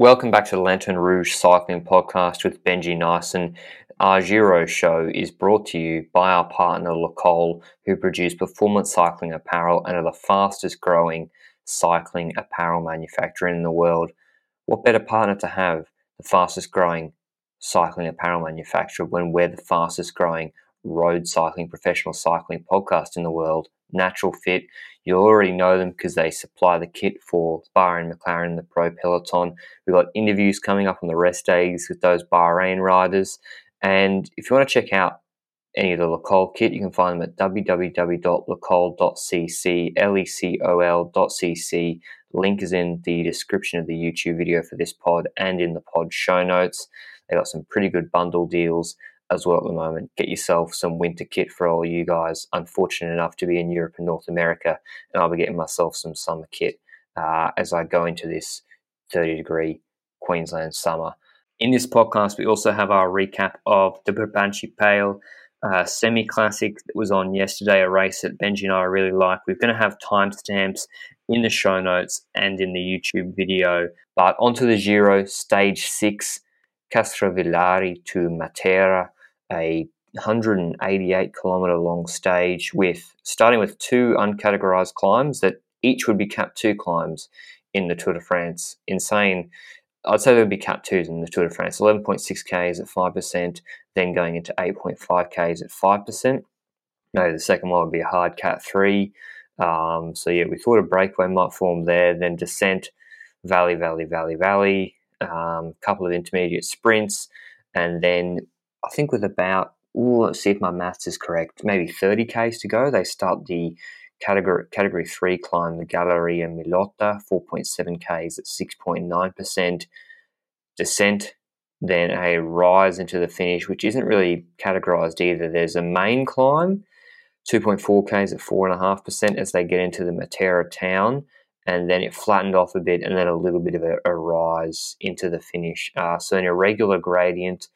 Welcome back to the Lanterne Rouge Cycling Podcast with Benji Naesen. Our Giro show is brought to you by our partner Le Col, who produce performance cycling apparel and are the fastest growing cycling apparel manufacturer in the world. What better partner to have, the fastest growing cycling apparel manufacturer, when we're the fastest growing road cycling, professional cycling podcast in the world? Natural Fit. You already know them because they supply the kit for Bahrain McLaren, the Pro Peloton. We've got interviews coming up on the rest days with those Bahrain riders. And if you want to check out any of the Le kit, you can find them at www.lecol.cc, L-E-C-O-L.cc. Link is in the description of the YouTube video for this pod and in the pod show notes. They got some pretty good bundle deals as well at the moment. Get yourself some winter kit for all you guys unfortunate enough to be in Europe and North America, and I'll be getting myself some summer kit uh, as I go into this 30 degree Queensland summer. In this podcast, we also have our recap of the Brabantse Pijl uh, semi classic that was on yesterday, a race that Benji and I really like. We're going to have timestamps in the show notes and in the YouTube video. But onto the Giro, stage six, Castrovillari to Matera, a 188 kilometer long stage with starting with two uncategorized climbs that each would be Cat 2 climbs in the Tour de France. Insane I'd say there would be Cat 2s in the Tour de France 11.6 Ks at 5%, then going into 8.5 Ks at 5%. No, the second one would be a hard Cat 3. Um, so, yeah, we thought a breakaway might form there, then descent, valley, valley, valley, valley, a um, couple of intermediate sprints, and then I think with about, ooh, let's see if my maths is correct, maybe 30 Ks to go, they start the Category, category 3 climb the Galleria Milota, 4.7 Ks at 6.9%. Descent, then a rise into the finish, which isn't really categorized either. There's a main climb, 2.4 Ks at 4.5% as they get into the Matera town, and then it flattened off a bit, and then a little bit of a, a rise into the finish. Uh, so, an irregular gradient,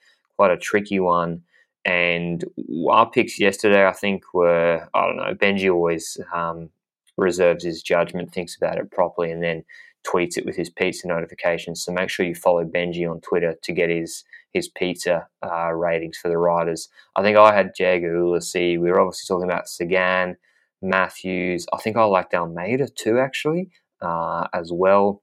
quite a tricky one. And our picks yesterday, I think, were I don't know. Benji always um, reserves his judgment, thinks about it properly, and then tweets it with his pizza notifications. So make sure you follow Benji on Twitter to get his his pizza uh, ratings for the riders. I think I had Diego Ulissi. We were obviously talking about Sagan, Matthews. I think I liked Almeida too, actually, uh, as well.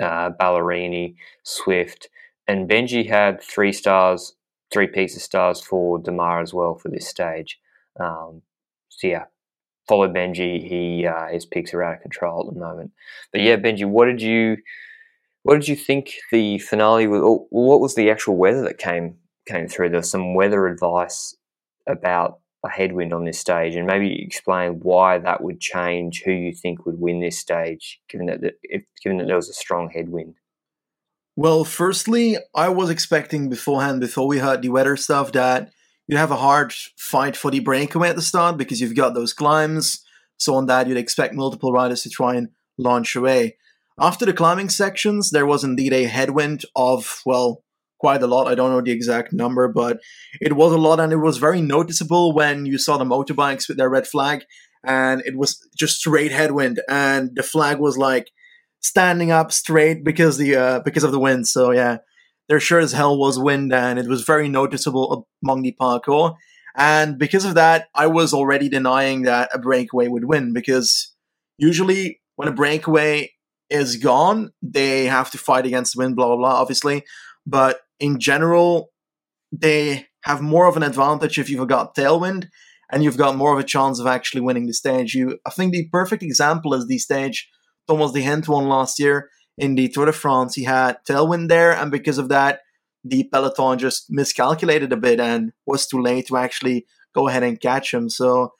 Uh, Ballerini, Swift, and Benji had three stars three pieces of stars for Démare as well for this stage. Um, so yeah, follow Benji. He uh, his picks are out of control at the moment. But yeah, Benji, what did you what did you think the finale was? Or what was the actual weather that came came through? There was some weather advice about a headwind on this stage, and maybe explain why that would change who you think would win this stage, given that the, if, given that there was a strong headwind. Well, firstly, I was expecting beforehand, before we heard the weather stuff, that you'd have a hard fight for the breakaway at the start because you've got those climbs. So on that, you'd expect multiple riders to try and launch away. After the climbing sections, there was indeed a headwind of, well, quite a lot. I don't know the exact number, but it was a lot, and it was very noticeable when you saw the motorbikes with their red flag, and it was just straight headwind, and the flag was like standing up straight because the uh, because of the wind. So yeah, there sure as hell was wind, and it was very noticeable among the parkour. And because of that, I was already denying that a breakaway would win because usually when a breakaway is gone, they have to fight against the wind, blah blah blah, obviously. But in general, they have more of an advantage if you've got tailwind and you've got more of a chance of actually winning the stage. You, I think the perfect example is the stage Thomas De Gendt won last year in the Tour de France. He had tailwind there, and because of that, the peloton just miscalculated a bit and was too late to actually go ahead and catch him. So,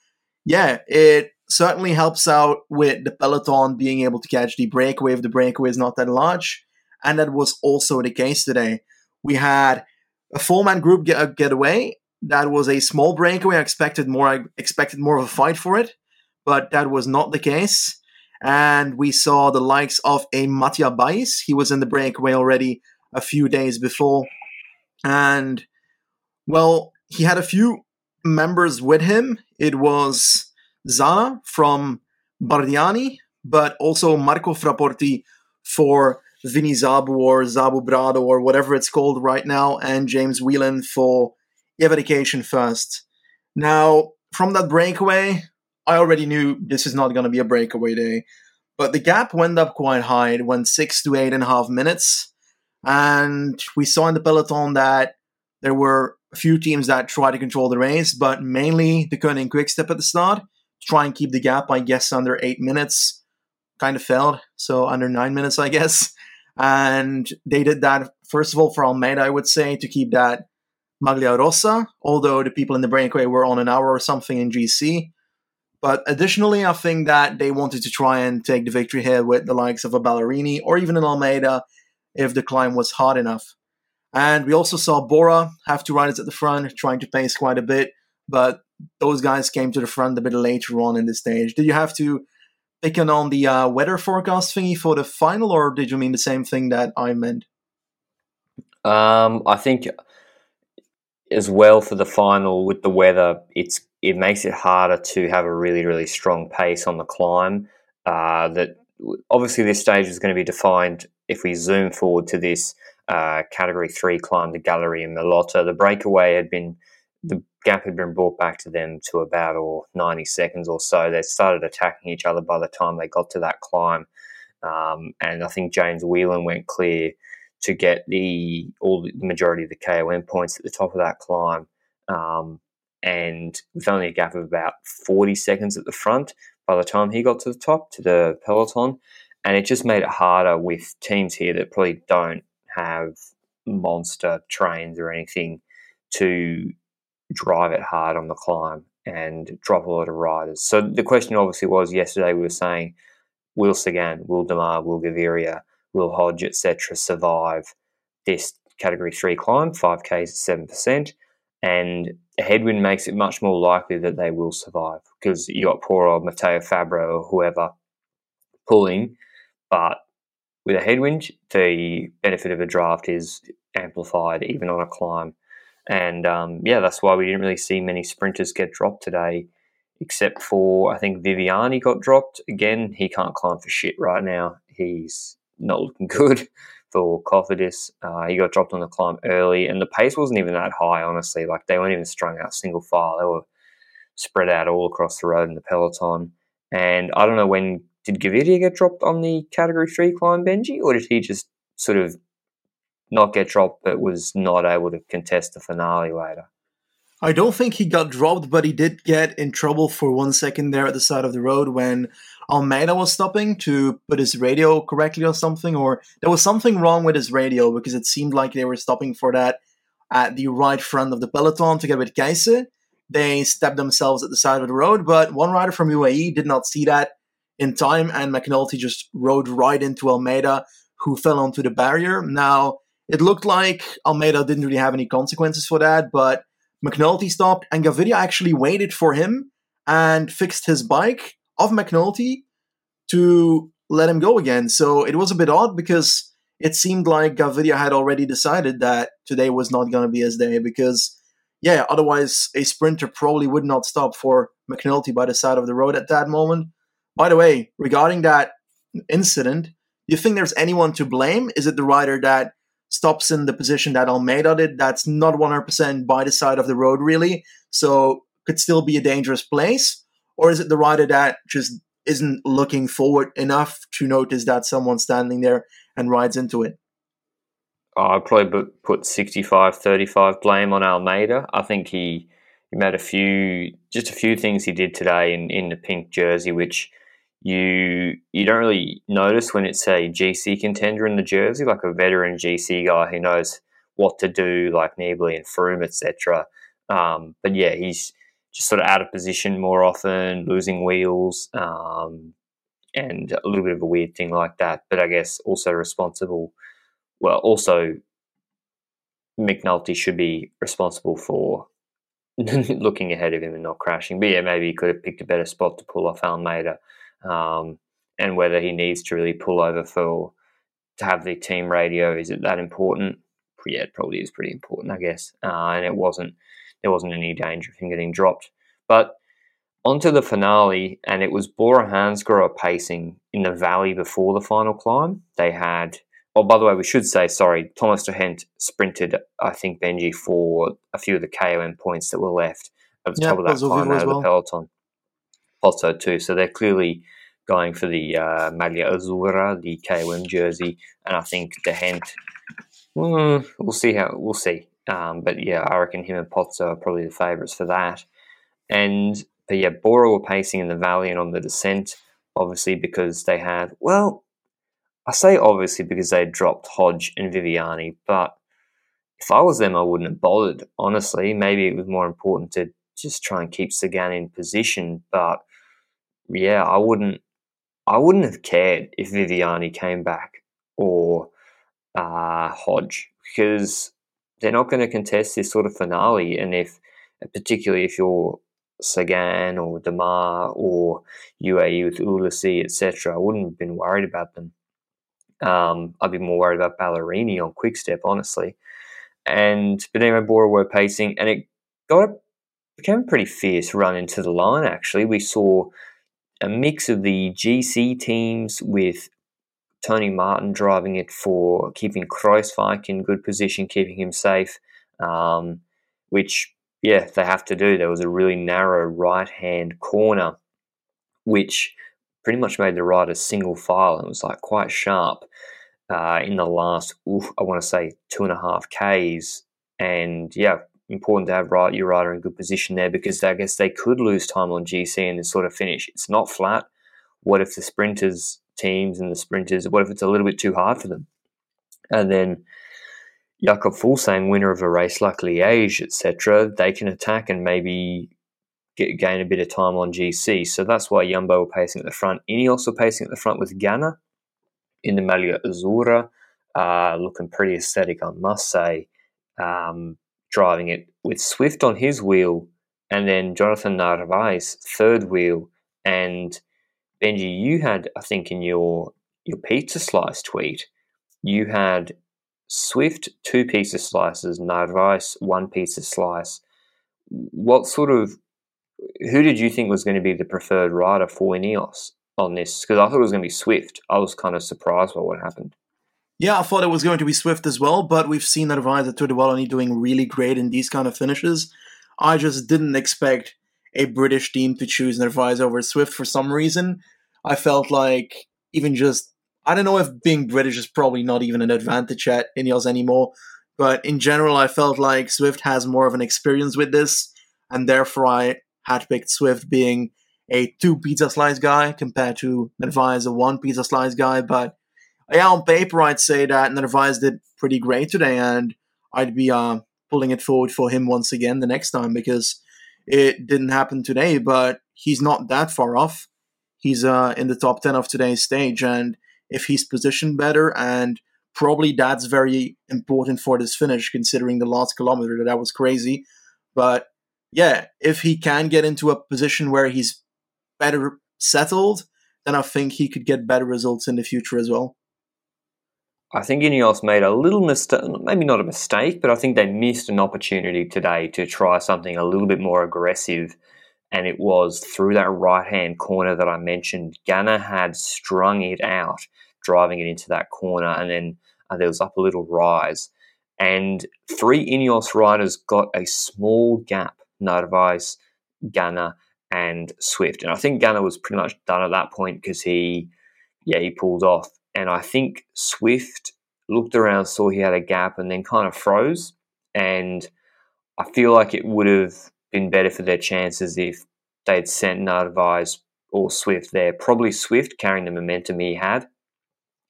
yeah, it certainly helps out with the peloton being able to catch the breakaway if the breakaway is not that large. And that was also the case today. We had a four man group get, uh, get away. That was a small breakaway. I expected more. I expected more of a fight for it, but that was not the case. And we saw the likes of a Mattia Bais. He was in the breakaway already a few days before. And, well, he had a few members with him. It was Zana from Bardiani, but also Marco Frapporti for Vini Zabu or Zabu Brado or whatever it's called right now, and James Whelan for Education First. Now, from that breakaway, I already knew this is not going to be a breakaway day, but the gap went up quite high. It went six to eight and a half minutes. And we saw in the peloton that there were a few teams that tried to control the race, but mainly the Deceuninck Quickstep at the start, try and keep the gap, I guess, under eight minutes. Kind of failed, so under nine minutes, I guess. And they did that, first of all, for Almeida, I would say, to keep that Maglia Rosa, although the people in the breakaway were on an hour or something in GC. But additionally, I think that they wanted to try and take the victory here with the likes of a Ballerini or even an Almeida if the climb was hard enough. And we also saw Bora have two riders at the front trying to pace quite a bit, but those guys came to the front a bit later on in the stage. Did you have to pick in on the uh, weather forecast thingy for the final, or did you mean the same thing that I meant? Um, I think as well for the final with the weather, it's it makes it harder to have a really really strong pace on the climb. Uh, that obviously this stage is going to be defined if we zoom forward to this uh, category three climb the Gallery in Mellota. The breakaway had been the gap had been brought back to them to about or 90 seconds or so. They started attacking each other by the time they got to that climb. Um, and I think James Whelan went clear to get the all the majority of the KOM points at the top of that climb. Um, and with only a gap of about 40 seconds at the front by the time he got to the top to the peloton. And it just made it harder with teams here that probably don't have monster trains or anything to drive it hard on the climb and drop a lot of riders. So the question obviously was yesterday we were saying will Sagan, will Démare, will Gaviria, will Hodge, etc. survive this category three climb, 5Ks at 7%. And a headwind makes it much more likely that they will survive because you got poor old Matteo Fabro or whoever pulling. But with a headwind, the benefit of a draft is amplified even on a climb. And um, yeah, that's why we didn't really see many sprinters get dropped today, except for I think Viviani got dropped. Again, he can't climb for shit right now. He's not looking good for Cofidis. Uh, he got dropped on the climb early, and the pace wasn't even that high, honestly. Like they weren't even strung out single file, they were spread out all across the road in the peloton. And I don't know when did Gaviria get dropped on the category three climb, Benji, or did he just sort of not get dropped but was not able to contest the finale later? I don't think he got dropped, but he did get in trouble for one second there at the side of the road when Almeida was stopping to put his radio correctly or something, or there was something wrong with his radio because it seemed like they were stopping for that at the right front of the peloton together with Keisse. They stepped themselves at the side of the road, but one rider from UAE did not see that in time, and McNulty just rode right into Almeida, who fell onto the barrier. Now, it looked like Almeida didn't really have any consequences for that, but McNulty stopped, and Gaviria actually waited for him and fixed his bike of McNulty to let him go again. So it was a bit odd because it seemed like Gaviria had already decided that today was not going to be his day because, yeah, otherwise a sprinter probably would not stop for McNulty by the side of the road at that moment. By the way, regarding that incident, do you think there's anyone to blame? Is it the rider that stops in the position that Almeida did? That's not 100% by the side of the road, really. So could still be a dangerous place. Or is it the rider that just isn't looking forward enough to notice that someone's standing there and rides into it? I'd probably put 65 35 blame on Almeida. I think he, he made a few, just a few things he did today in, in the pink jersey, which you you don't really notice when it's a GC contender in the jersey, like a veteran GC guy who knows what to do, like Nibali and Froome, etc. Um, but yeah, he's just sort of out of position more often, losing wheels, um, and a little bit of a weird thing like that. But I guess also responsible. Well, also McNulty should be responsible for looking ahead of him and not crashing. But yeah, maybe he could have picked a better spot to pull off Almeida, um, and whether he needs to really pull over for to have the team radio is it that important? Yeah, it probably is pretty important, I guess. Uh, and it wasn't there wasn't any danger of him getting dropped. But onto the finale, and it was Bora Hansgrohe pacing in the valley before the final climb. They had Oh, by the way, we should say, sorry, Thomas de Gendt sprinted, I think, Benji, for a few of the KOM points that were left at the yeah, top of that climb out of well. the peloton. Also, too. So they're clearly going for the uh, Maglia Azzurra, the KOM jersey. And I think de Gendt, mm, we'll see how, we'll see. Um, but yeah, I reckon him and Pozzo are probably the favourites for that. And, but yeah, Bora were pacing in the valley and on the descent, obviously, because they had, well, I say obviously because they dropped Hodge and Viviani, but if I was them, I wouldn't have bothered. Honestly, maybe it was more important to just try and keep Sagan in position. But yeah, I wouldn't. I wouldn't have cared if Viviani came back or uh, Hodge because they're not going to contest this sort of finale. And if, particularly if you're Sagan or Démare or UAE with Ulissi, etc., I wouldn't have been worried about them. Um, I'd be more worried about Ballerini on Quickstep, honestly. And anyway, Bora were pacing, and it got a, became a pretty fierce run into the line. Actually, we saw a mix of the GC teams with Tony Martin driving it for keeping Kruijswijk in good position, keeping him safe, um, which yeah they have to do. There was a really narrow right hand corner, which pretty much made the ride a single file and was like quite sharp uh, in the last, oof, I want to say two and a half Ks. And yeah, important to have right, your rider in good position there because I guess they could lose time on GC in this sort of finish. It's not flat. What if the sprinters teams and the sprinters, what if it's a little bit too hard for them? And then Jakob Fuglsang, winner of a race like Liège, etc., they can attack and maybe get, gain a bit of time on GC. So that's why Jumbo were pacing at the front. Ineos were pacing at the front with Ganna in the Maglia Azzurra, uh, looking pretty aesthetic, I must say. Um, driving it with Swift on his wheel, and then Jonathan Narvaez third wheel. And Benji, you had, I think, in your your pizza slice tweet, you had Swift two pizza slices, Narvaez one pizza slice. What sort of who did you think was going to be the preferred rider for Ineos on this? Because I thought it was going to be Swift. I was kind of surprised by what happened. Yeah, I thought it was going to be Swift as well, but we've seen Narvaez at Tour de Wallonie doing really great in these kind of finishes. I just didn't expect a British team to choose Narvaez over Swift for some reason. I felt like even just I don't know if being British is probably not even an advantage at Ineos anymore, but in general, I felt like Swift has more of an experience with this, and therefore I had picked Swift being a two pizza slice guy compared to Narvaez a one pizza slice guy. But yeah, on paper, I'd say that Narvaez did pretty great today, and I'd be uh, pulling it forward for him once again the next time because it didn't happen today, but he's not that far off. He's uh, in the top 10 of today's stage, and if he's positioned better, and probably that's very important for this finish, considering the last kilometer that, that was crazy. But yeah, if he can get into a position where he's better settled, then I think he could get better results in the future as well. I think Ineos made a little mistake, maybe not a mistake, but I think they missed an opportunity today to try something a little bit more aggressive. And it was through that right hand corner that I mentioned. Ganna had strung it out, driving it into that corner, and then uh, there was up a little rise. And three Ineos riders got a small gap Narvaez, Ganna, and Swift. And I think Ganna was pretty much done at that point because he, yeah, he pulled off. And I think Swift looked around, saw he had a gap, and then kind of froze. And I feel like it would have been better for their chances if they'd sent Narvaez or Swift there. Probably Swift carrying the momentum he had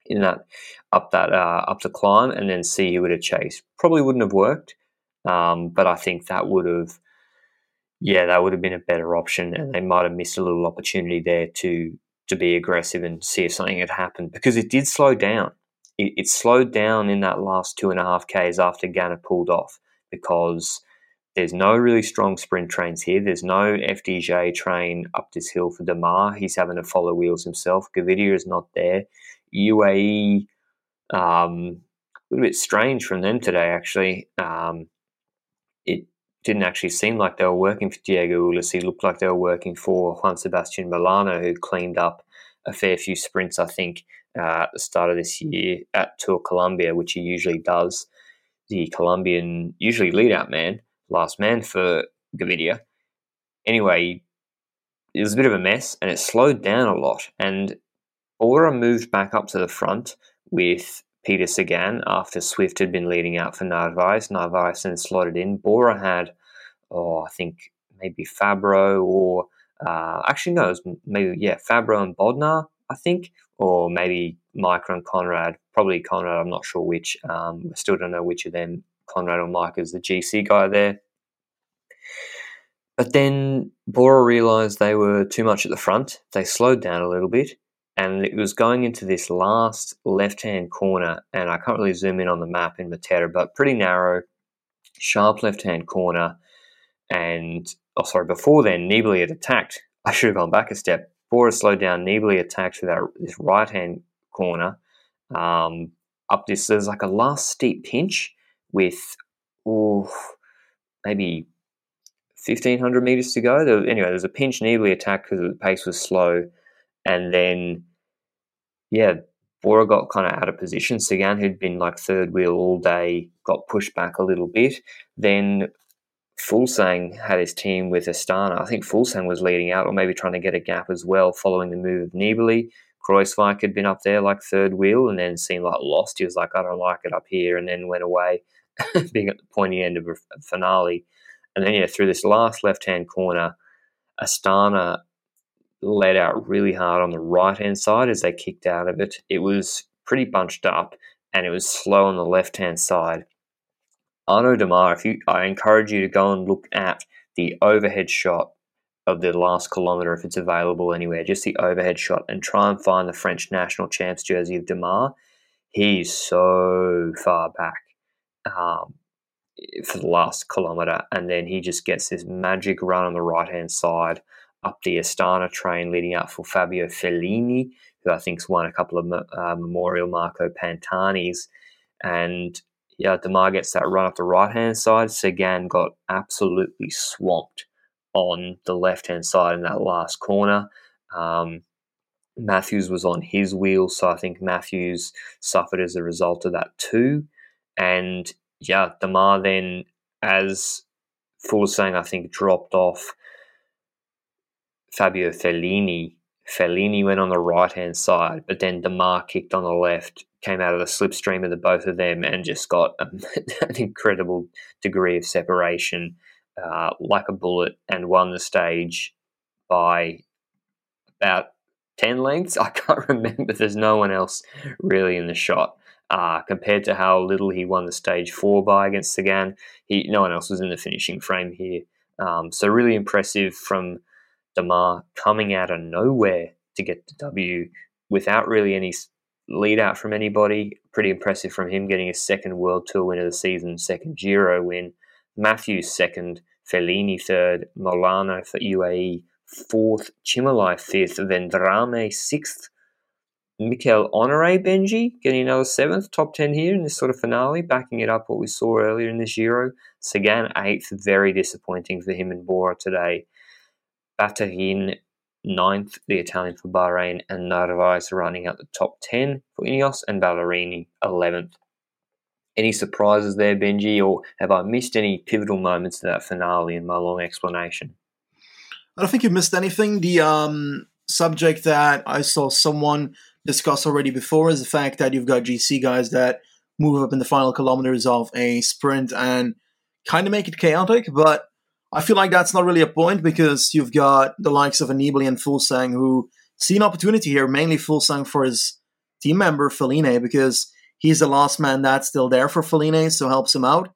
in that up that uh, up the climb, and then see who would have chased. Probably wouldn't have worked, um, but I think that would have yeah, that would have been a better option, and they might have missed a little opportunity there to to be aggressive and see if something had happened because it did slow down. It, it slowed down in that last two and a half k's after Ganna pulled off because there's no really strong sprint trains here. There's no FDJ train up this hill for Démare. He's having to follow wheels himself. Gaviria is not there. UAE, um, a little bit strange from them today, actually. Um, didn't actually seem like they were working for Diego Ulissi. Looked like they were working for Juan Sebastian Molano, who cleaned up a fair few sprints, I think, uh, at the start of this year at Tour Colombia, which he usually does. The Colombian, usually lead out man, last man for Gaviria. Anyway, it was a bit of a mess and it slowed down a lot. And Bora moved back up to the front with Peter again after Swift had been leading out for Narvaez. Narvaez then slotted in. Bora had, oh, I think maybe Fabro or uh, actually no, maybe yeah Fabro and Bodnar, I think, or maybe Majka and Konrad. Probably Konrad. I'm not sure which. Um, still don't know which of them, Konrad or Majka, is the GC guy there. But then Bora realised they were too much at the front. They slowed down a little bit and it was going into this last left hand corner. And I can't really zoom in on the map in Matera, but pretty narrow, sharp left hand corner. And oh, sorry, before then, Nibali had attacked. I should have gone back a step. Bora slowed down. Nibali attacked through that this right hand corner. Um, up this, there's like a last steep pinch with, oh, maybe 1500 meters to go. There, anyway, there's a pinch. Nibali attacked because the pace was slow and then, yeah, Bora got kind of out of position. Sagan, who'd been like third wheel all day, got pushed back a little bit. Then Fuglsang had his team with Astana. I think Fuglsang was leading out or maybe trying to get a gap as well following the move of Nibali. Kruijswijk had been up there like third wheel and then seemed like lost. He was like, I don't like it up here, and then went away, being at the pointy end of a finale. And then, yeah, through this last left hand corner, Astana led out really hard on the right hand side as they kicked out of it. It was pretty bunched up and it was slow on the left hand side. Arnaud Démare, if you, I encourage you to go and look at the overhead shot of the last kilometre if it's available anywhere, just the overhead shot, and try and find the French national champs jersey of Démare. He's so far back um, for the last kilometre, and then he just gets this magic run on the right hand side up the Astana train leading up for Fabio Felline, who I think's won a couple of uh, Memorial Marco Pantanis. And yeah, Démare gets that run up the right hand side. Sagan got absolutely swamped on the left hand side in that last corner. Um, Matthews was on his wheel, so I think Matthews suffered as a result of that too. And yeah, Démare then, as Fuglsang, I think, dropped off Fabio Felline. Felline went on the right hand side, but then Démare kicked on the left, came out of the slipstream of the both of them, and just got a, an incredible degree of separation, uh, like a bullet, and won the stage by about 10 lengths. I can't remember. There's no one else really in the shot. Uh, compared to how little he won the stage four by against Sagan, he no one else was in the finishing frame here. Um, so really impressive from Démare coming out of nowhere to get the W without really any lead out from anybody. Pretty impressive from him getting a second World Tour win of the season, second Giro win. Matthews second, Felline third, Molano for UAE fourth, Cimolai fifth, Vendrame sixth, Mikkel Honoré Benji getting another seventh, top 10 here in this sort of finale, backing it up what we saw earlier in this Giro. Sagan eighth, very disappointing for him and Bora today. Battaglin ninth, the Italian for Bahrain, and Narvaez running out the top 10 for Ineos, and Ballerini 11th. Any surprises there, Benji, or have I missed any pivotal moments to that finale in my long explanation? I don't think you've missed anything. The um, subject that I saw someone discuss already before is the fact that you've got GC guys that move up in the final kilometers of a sprint and kind of make it chaotic, but I feel like that's not really a point because you've got the likes of a Nibali and Fuglsang who see an opportunity here, mainly Fuglsang for his team member Felline because he's the last man that's still there for Felline, so helps him out.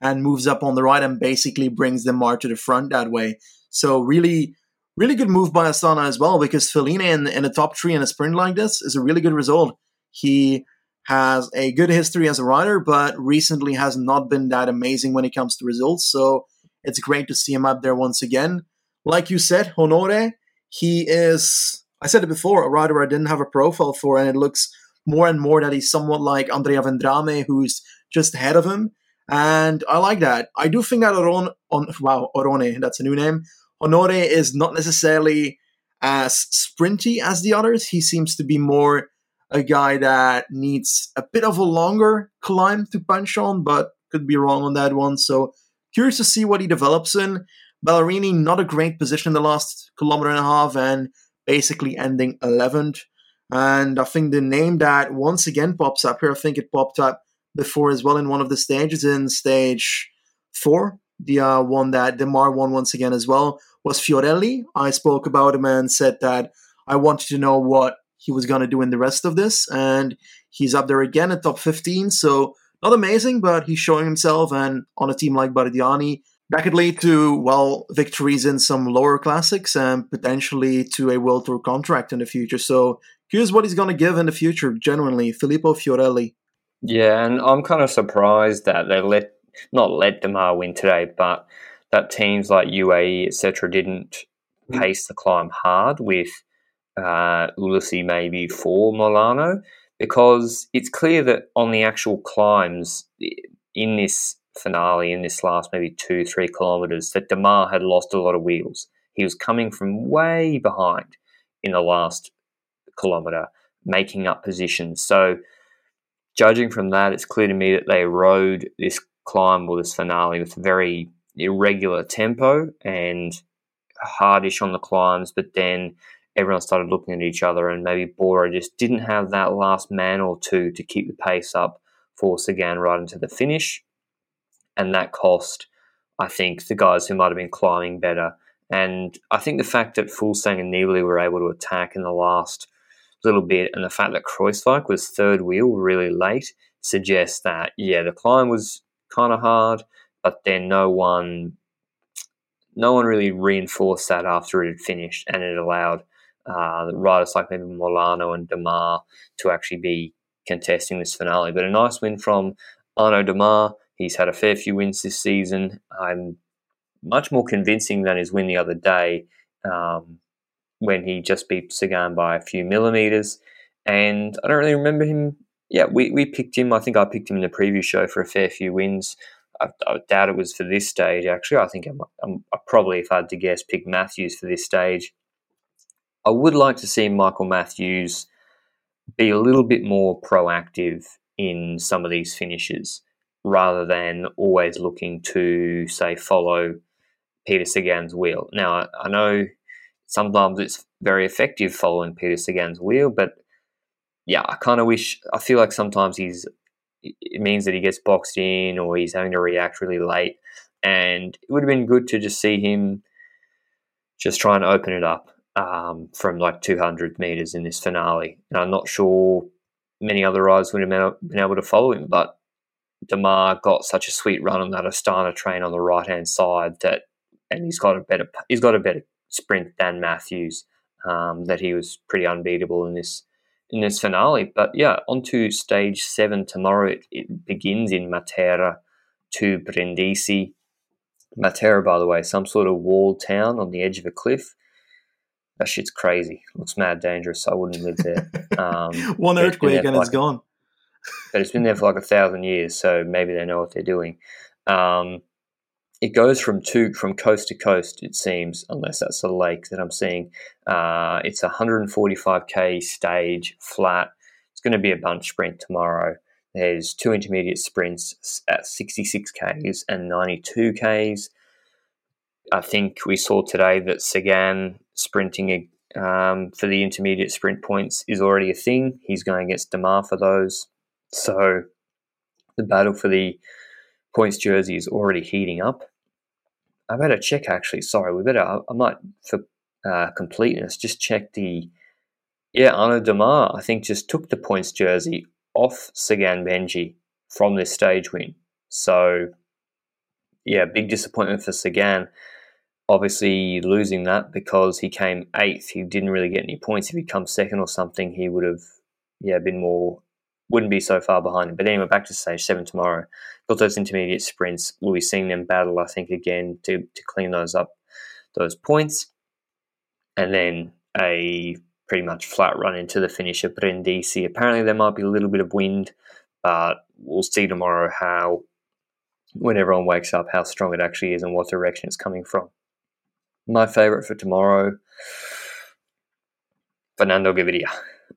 and moves up on the right and basically brings the Démare to the front that way. So really, really good move by Astana as well because Felline in, in the top three in a sprint like this is a really good result. He has a good history as a rider, but recently has not been that amazing when it comes to results. So it's great to see him up there once again. Like you said, Honoré, he is, I said it before, a rider I didn't have a profile for, and it looks more and more that he's somewhat like Andrea Vendrame, who's just ahead of him. And I like that. I do think that Oron, on, wow, Orone, that's a new name. Honoré is not necessarily as sprinty as the others. He seems to be more a guy that needs a bit of a longer climb to punch on, but could be wrong on that one. So curious to see what he develops in. Ballerini, not a great position in the last kilometer and a half and basically ending 11th. And I think the name that once again pops up here, I think it popped up before as well in one of the stages in stage four, the uh, one that Démare won once again as well, was Fiorelli. I spoke about him and said that I wanted to know what he was going to do in the rest of this. And he's up there again at top 15. So not amazing, but he's showing himself. And on a team like Bardiani, that could lead to, well, victories in some lower classics and potentially to a World Tour contract in the future. So here's what he's going to give in the future, genuinely. Filippo Fiorelli. Yeah, and I'm kind of surprised that they let, not let Démare win today, but that teams like UAE, etc., didn't mm. pace the climb hard with uh, Ulissi maybe for Molano because it's clear that on the actual climbs in this finale, in this last maybe two, three kilometres, that Démare had lost a lot of wheels. He was coming from way behind in the last kilometre, making up positions. So, judging from that, it's clear to me that they rode this climb or this finale with very irregular tempo and hardish on the climbs, but then everyone started looking at each other, and maybe Bora just didn't have that last man or two to keep the pace up for Sagan right into the finish. And that cost, I think, the guys who might have been climbing better. And I think the fact that Fuglsang and Nibali were able to attack in the last little bit, and the fact that Kruijswijk was third wheel really late suggests that, yeah, the climb was kind of hard, but then no one no one really reinforced that after it had finished, and it allowed uh, riders like maybe Molano and Démare to actually be contesting this finale. But a nice win from Arnaud Démare. He's had a fair few wins this season. I'm much more convincing than his win the other day um, when he just beat Sagan by a few millimeters. And I don't really remember him. Yeah, we, we picked him. I think I picked him in the preview show for a fair few wins. I, I doubt it was for this stage, actually. I think I'm, I'm, I probably, if I had to guess, pick Matthews for this stage. I would like to see Michael Matthews be a little bit more proactive in some of these finishes rather than always looking to, say, follow Peter Sagan's wheel. Now, I know sometimes it's very effective following Peter Sagan's wheel, but yeah, I kind of wish, I feel like sometimes he's, it means that he gets boxed in or he's having to react really late. And it would have been good to just see him just try and open it up um, from like 200 meters in this finale. And I'm not sure many other riders would have been able to follow him, but Démare got such a sweet run on that Astana train on the right hand side that, and he's got a better he's got a better sprint than Matthews. Um, that he was pretty unbeatable in this in this finale. But yeah, on to stage seven tomorrow. It, it begins in Matera to Brindisi. Matera, by the way, some sort of walled town on the edge of a cliff that shit's crazy. Looks mad dangerous. I wouldn't live there. Um, One earthquake and like, it's gone. but it's been there for like a thousand years, so maybe they know what they're doing. Um, it goes from two from coast to coast. It seems, unless that's a lake that I'm seeing. Uh, it's a 145k stage flat. It's going to be a bunch sprint tomorrow. There's two intermediate sprints at 66k's and 92k's. I think we saw today that Sagan sprinting um, for the intermediate sprint points is already a thing. He's going against Démare for those. So the battle for the points jersey is already heating up. I better check actually. Sorry, we better. I might for uh, completeness just check the. Yeah, Arnaud Démare I think just took the points jersey off Sagan Benji from this stage win. So yeah, big disappointment for Sagan. Obviously, losing that because he came eighth. He didn't really get any points. If he'd come second or something, he would have, yeah, been more, wouldn't be so far behind him. But anyway, back to stage seven tomorrow. Got those intermediate sprints. We'll be seeing them battle, I think, again to, to clean those up, those points. And then a pretty much flat run into the finish of Brindisi. Apparently, there might be a little bit of wind, but we'll see tomorrow how, when everyone wakes up, how strong it actually is and what direction it's coming from. My favourite for tomorrow, Fernando Gaviria.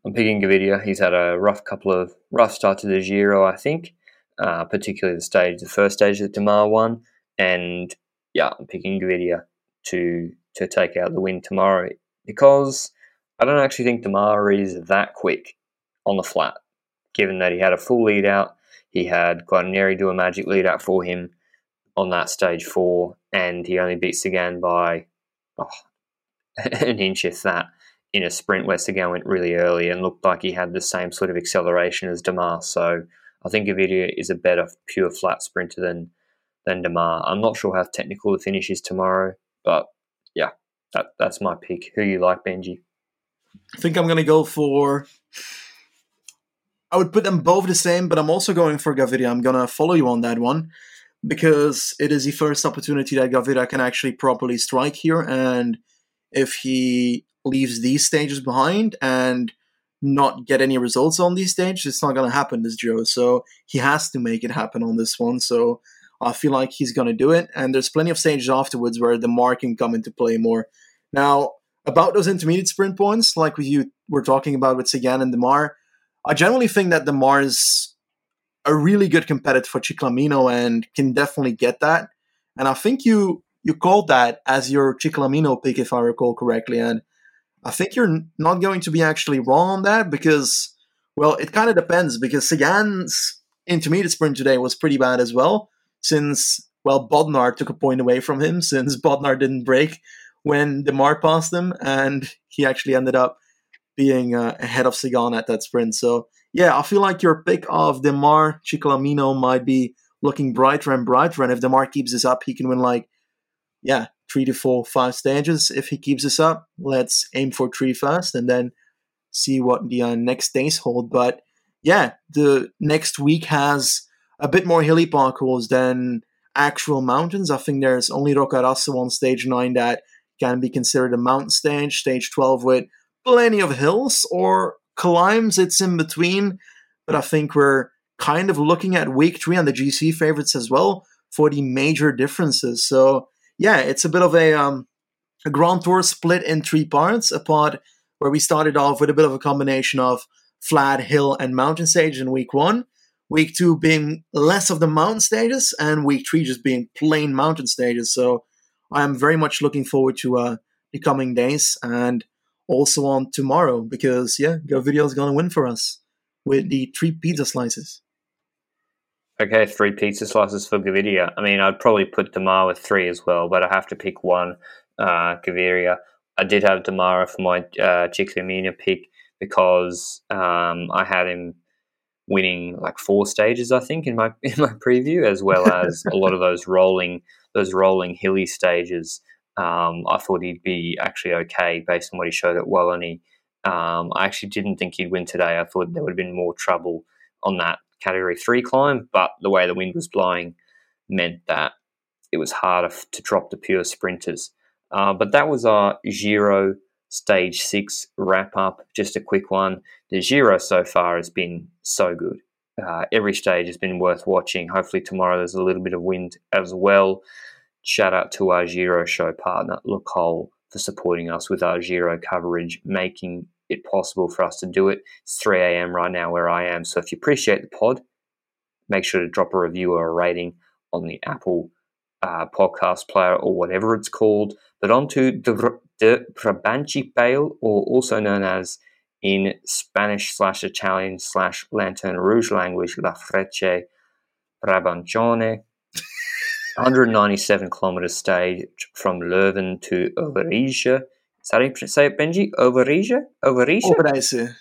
I'm picking Gaviria. He's had a rough couple of rough start to the Giro, I think, uh, particularly the stage, the first stage that Démare won, and yeah, I'm picking Gaviria to to take out the win tomorrow because I don't actually think Démare is that quick on the flat, given that he had a full lead out. He had Guarnieri do a magic lead out for him on that stage four, and he only beat Sagan by oh, an inch, if that, in a sprint where Sagan went really early and looked like he had the same sort of acceleration as Démare. So I think Gaviria is a better pure flat sprinter than than Démare. I'm not sure how technical the finish is tomorrow, but yeah, that, that's my pick. Who you like, Benji? I think I'm going to go for. I would put them both the same, but I'm also going for Gaviria. I'm going to follow you on that one because it is the first opportunity that Gaviria can actually properly strike here. And if he leaves these stages behind and not get any results on these stages, it's not going to happen this Giro. So he has to make it happen on this one. So I feel like he's going to do it. And there's plenty of stages afterwards where the mark can come into play more. Now, about those intermediate sprint points, like you were talking about with Sagan and Démare, I generally think that Démare is a really good competitor for Ciclamino and can definitely get that. And I think you you called that as your Ciclamino pick, if I recall correctly. And I think you're not going to be actually wrong on that because, well, it kind of depends because Sagan's intermediate sprint today was pretty bad as well. Since well, Bodnar took a point away from him since Bodnar didn't break when Démare passed him, and he actually ended up being uh, ahead of Sagan at that sprint. So yeah, I feel like your pick of Démare Ciclamino might be looking brighter and brighter, and if Démare keeps this up, he can win like yeah three to four, five stages. If he keeps this up, let's aim for three first, and then see what the uh, next days hold. But yeah, the next week has a bit more hilly parcours than actual mountains. I think there's only Roccaraso on stage nine that can be considered a mountain stage, stage 12 with plenty of hills or climbs, it's in between. But I think we're kind of looking at week three and the GC favorites as well for the major differences. So yeah, it's a bit of a um, a Grand Tour split in three parts. A part where we started off with a bit of a combination of flat, hill, and mountain stage in week one. Week two being less of the mountain stages, and week three just being plain mountain stages. So I'm very much looking forward to uh, the coming days and also on tomorrow because yeah, Gaviria is gonna win for us with the three pizza slices. Okay, three pizza slices for Gaviria. I mean, I'd probably put Démare with three as well, but I have to pick one. Uh, Gaviria. I did have Démare for my uh, Ciclamino pick because um, I had him winning like four stages, I think, in my in my preview, as well as a lot of those rolling those rolling hilly stages. Um, I thought he'd be actually okay based on what he showed at Wallonie. Um, I actually didn't think he'd win today. I thought there would have been more trouble on that category three climb, but the way the wind was blowing meant that it was harder to drop the pure sprinters. Uh, but that was our Giro stage six wrap up. Just a quick one. The Giro so far has been so good. Uh, every stage has been worth watching. Hopefully, tomorrow there's a little bit of wind as well. Shout out to our Giro show partner, Le Col, for supporting us with our Giro coverage, making it possible for us to do it. It's 3 a.m. right now where I am. So if you appreciate the pod, make sure to drop a review or a rating on the Apple uh, podcast player or whatever it's called. But on to the, the Brabantse Pijl, or also known as in Spanish slash Italian slash Lanterne Rouge language, La Frecce Brabancione. 197 kilometers stage from Leuven to Overijse. Is that how you say it, Benji? Overijse? Overijse? Overijse.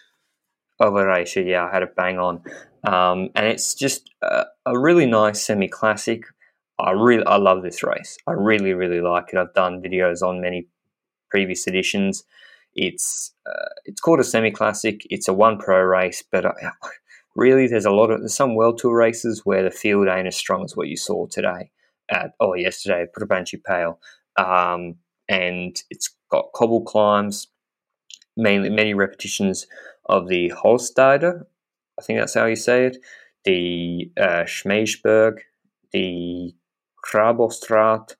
Overijse, yeah, I had it bang on. Um, and it's just a, a really nice semi classic. I really I love this race. I really really like it. I've done videos on many previous editions. It's uh, it's called a semi classic. It's a one pro race, but uh, really there's a lot of there's some world tour races where the field ain't as strong as what you saw today at or yesterday Brabantse Pijl. Um, and it's got cobble climbs, mainly many repetitions of the Hollstede. I think that's how you say it. The uh, Schmeisberg, the Krabostraat,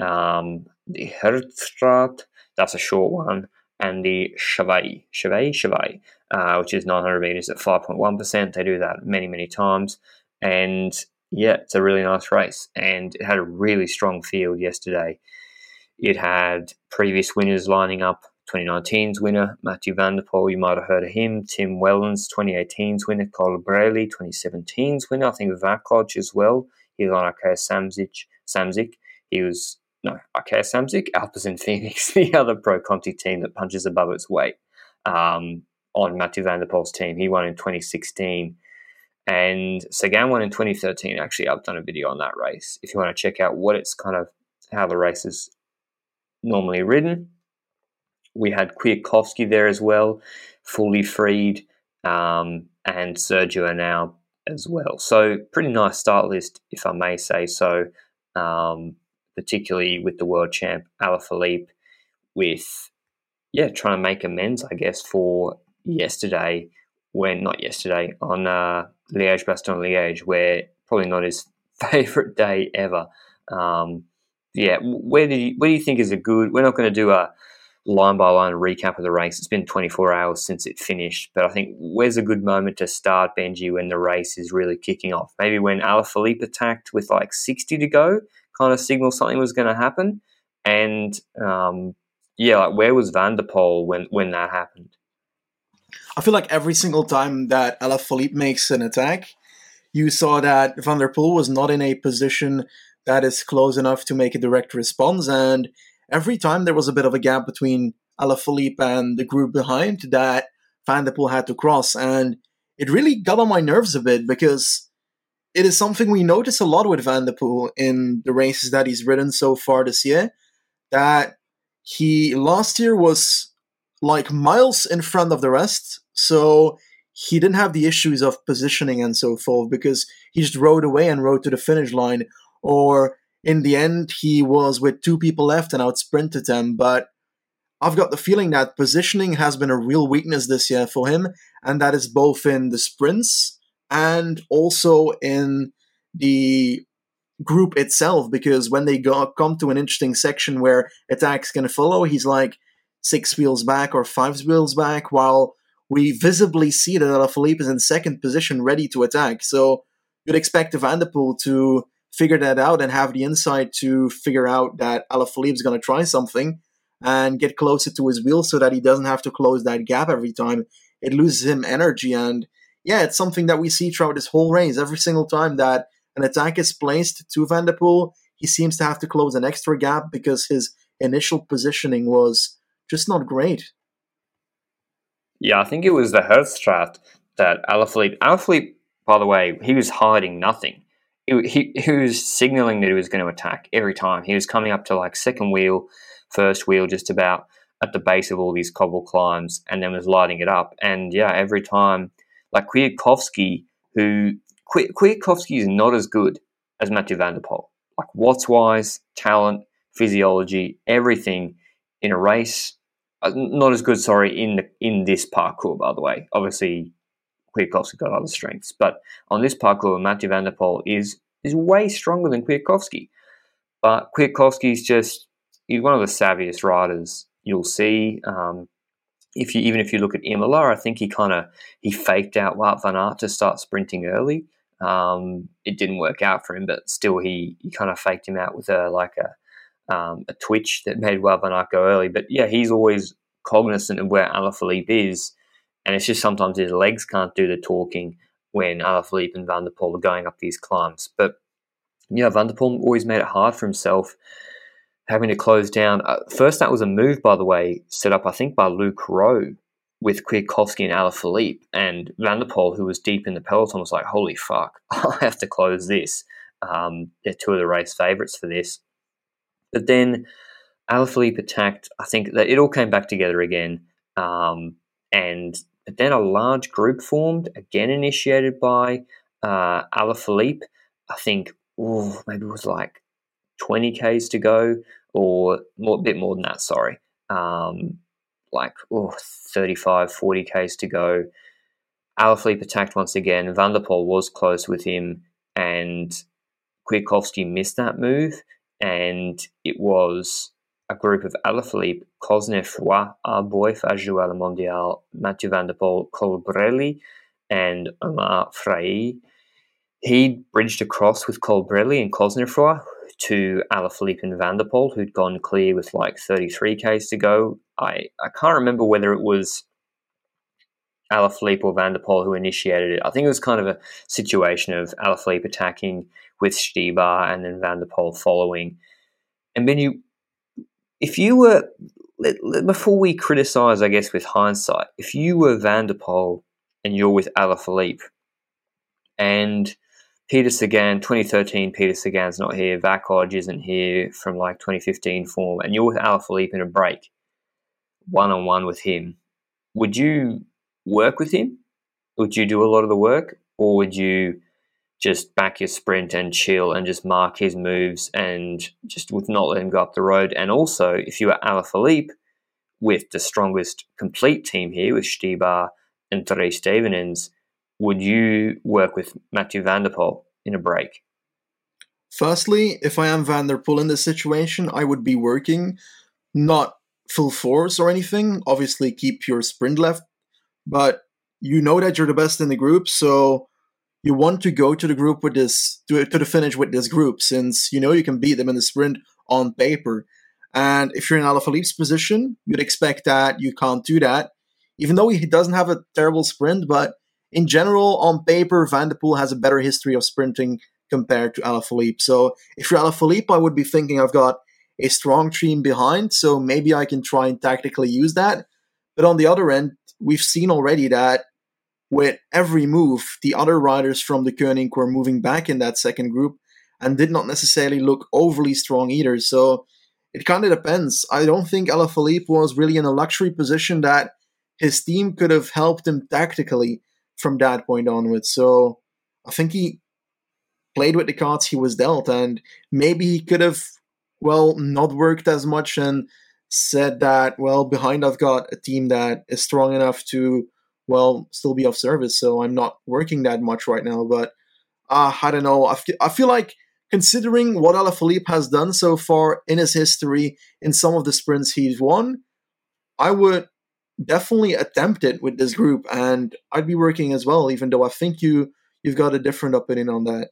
um, the Herzstraat, that's a short one, and the Chavay, Chavay, Chavay, uh, which is 900 meters at 5.1%. They do that many, many times. And yeah, it's a really nice race. And it had a really strong field yesterday. It had previous winners lining up 2019's winner, Mathieu van der Poel, you might have heard of him. Tim Wellens, 2018's winner. Colbrelli, 2017's winner. I think Vakoč as well. He was on Arkea Samsic. Samsic. He was, no, Arkea Samsic, Alpecin Fenix, the other Pro Conti team that punches above its weight um, on Mathieu van der Poel's team. He won in 2016. And Sagan won in 2013. Actually, I've done a video on that race. If you want to check out what it's kind of, how the race is normally ridden. We had Kwiatkowski there as well, fully freed, um, and Sergio now as well. So pretty nice start list, if I may say so. Um, particularly with the world champ Alaphilippe, with yeah, trying to make amends, I guess, for yesterday when not yesterday on uh, Liège Bastogne Liège, where probably not his favorite day ever. Um, yeah, where do you, where do you think is a good? We're not going to do a line by line recap of the race. It's been 24 hours since it finished, but I think where's a good moment to start Benji when the race is really kicking off? Maybe when Alaphilippe attacked with like 60 to go, kind of signal something was going to happen. And um, yeah, like where was Van der Poel when when that happened? I feel like every single time that Alaphilippe makes an attack, you saw that Van der Poel was not in a position that is close enough to make a direct response. And every time there was a bit of a gap between Alaphilippe and the group behind that Van der Poel had to cross. And it really got on my nerves a bit because it is something we notice a lot with Van der Poel in the races that he's ridden so far this year. That he last year was like miles in front of the rest. So he didn't have the issues of positioning and so forth because he just rode away and rode to the finish line or in the end he was with two people left and out sprinted them. But I've got the feeling that positioning has been a real weakness this year for him, and that is both in the sprints and also in the group itself. Because when they go, come to an interesting section where attacks can follow, he's like six wheels back or five wheels back, while we visibly see that Alaphilippe is in second position, ready to attack. So you'd expect Van der Poel to figure that out and have the insight to figure out that Alaphilippe is going to try something and get closer to his wheel so that he doesn't have to close that gap every time. It loses him energy. And yeah, it's something that we see throughout this whole race. Every single time that an attack is placed to Van der Poel, he seems to have to close an extra gap because his initial positioning was just not great. Yeah, I think it was the Herzstraat that Alaphilippe. Alaphilippe, by the way, he was hiding nothing he, he was signaling that he was going to attack every time. He was coming up to like second wheel, first wheel, just about at the base of all these cobble climbs, and then was lighting it up. And yeah, every time, like Kwiatkowski, who Kwiatkowski is not as good as Mathieu van der Poel. Like watts wise, talent, physiology, everything in a race. Uh, not as good, sorry, in the, in this parcours, by the way. Obviously, Kwiatkowski got other strengths. But on this parcours, Mathieu van der Poel is is way stronger than Kwiatkowski. But Kwiatkowski is just he's one of the savviest riders you'll see. Um, if you even if you look at Imola, I think he kind of he faked out Wout van Aert to start sprinting early. Um, it didn't work out for him, but still he, he kind of faked him out with a like a um, a twitch that made go early. But yeah, he's always cognizant of where Alaphilippe is and it's just sometimes his legs can't do the talking when Alaphilippe and Van der Poel are going up these climbs. But yeah, Van der Poel always made it hard for himself, having to close down. Uh, first, that was a move, by the way, set up I think by Luke Rowe with Kwiatkowski and Alaphilippe, and Van der Poel, who was deep in the peloton, was like, "Holy fuck, I have to close this." Um, they're two of the race favourites for this. But then Alaphilippe attacked. I think that it all came back together again. Um, and but then a large group formed, again initiated by uh, Alaphilippe. I think ooh, maybe it was like 20 Ks to go, or more, a bit more than that, sorry. Um, like ooh, 35, 40 Ks to go. Alaphilippe attacked once again. Van der Poel was close with him, and Kwiatkowski missed that move. And it was a group of Alaphilippe, Cosnefroy, Arboif a joué à la Mondiale, Mathieu Van der Poel, Colbrelli, and Omar Fraile. He bridged across with Colbrelli and Cosnefroy to Alaphilippe and Van der Poel, who'd gone clear with like 33 Ks to go. I, I can't remember whether it was Alaphilippe or Van der Poel who initiated it. I think it was kind of a situation of Alaphilippe attacking with Stybar and then Van der Poel following. And then you, if you were, before we criticise, I guess, with hindsight, if you were Van der Poel and you're with Alaphilippe and Peter Sagan, 2013, Peter Sagan's not here, Vakoč isn't here from like 2015 form, and you're with Alaphilippe in a break, one on one with him, would you work with him? Would you do a lot of the work, or would you just back your sprint and chill and just mark his moves and just would not let him go up the road? And also, if you were Alaphilippe with the strongest complete team here with Stybar and Dries Devenyns, would you work with Mathieu Van der Poel in a break? Firstly, if I am Van der Poel in this situation, I would be working, not full force or anything. Obviously, keep your sprint left but you know that you're the best in the group, so you want to go to the group with this to, to the finish with this group since you know you can beat them in the sprint on paper. And if you're in Alaphilippe's position, you'd expect that you can't do that, even though he doesn't have a terrible sprint. But in general, on paper, Van der Poel has a better history of sprinting compared to Alaphilippe. So if you're Alaphilippe, I would be thinking I've got a strong team behind, so maybe I can try and tactically use that. But on the other end, we've seen already that with every move, the other riders from the Koenig were moving back in that second group and did not necessarily look overly strong either. So it kind of depends. I don't think Alaphilippe was really in a luxury position that his team could have helped him tactically from that point onwards. So I think he played with the cards he was dealt, and maybe he could have, well, not worked as much and said that, well, behind I've got a team that is strong enough to, well, still be of service. So I'm not working that much right now. But uh, I don't know. I I feel like considering what Alaphilippe has done so far in his history in some of the sprints he's won, I would definitely attempt it with this group, and I'd be working as well. Even though I think you you've got a different opinion on that.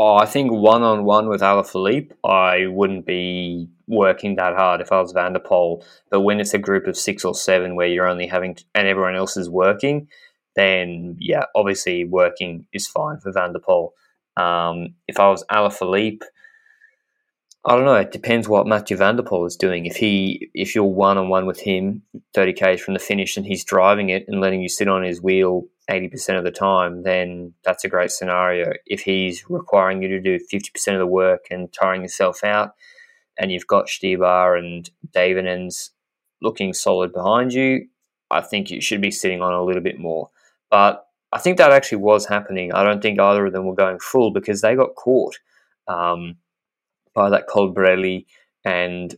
Oh, I think one on one with Alaphilippe, I wouldn't be working that hard if I was Van der Poel. But when it's a group of six or seven where you're only having to, and everyone else is working, then yeah, obviously working is fine for Van der Poel. Um, if I was Alaphilippe, I don't know. It depends what Mathieu Van der Poel is doing. If he, if you're one on one with him, thirty k's from the finish, and he's driving it and letting you sit on his wheel 80% of the time, then that's a great scenario. If he's requiring you to do 50% of the work and tiring yourself out, and you've got Stybar and Devenyns looking solid behind you, I think you should be sitting on a little bit more. But I think that actually was happening. I don't think either of them were going full because they got caught um, by that Colbrelli and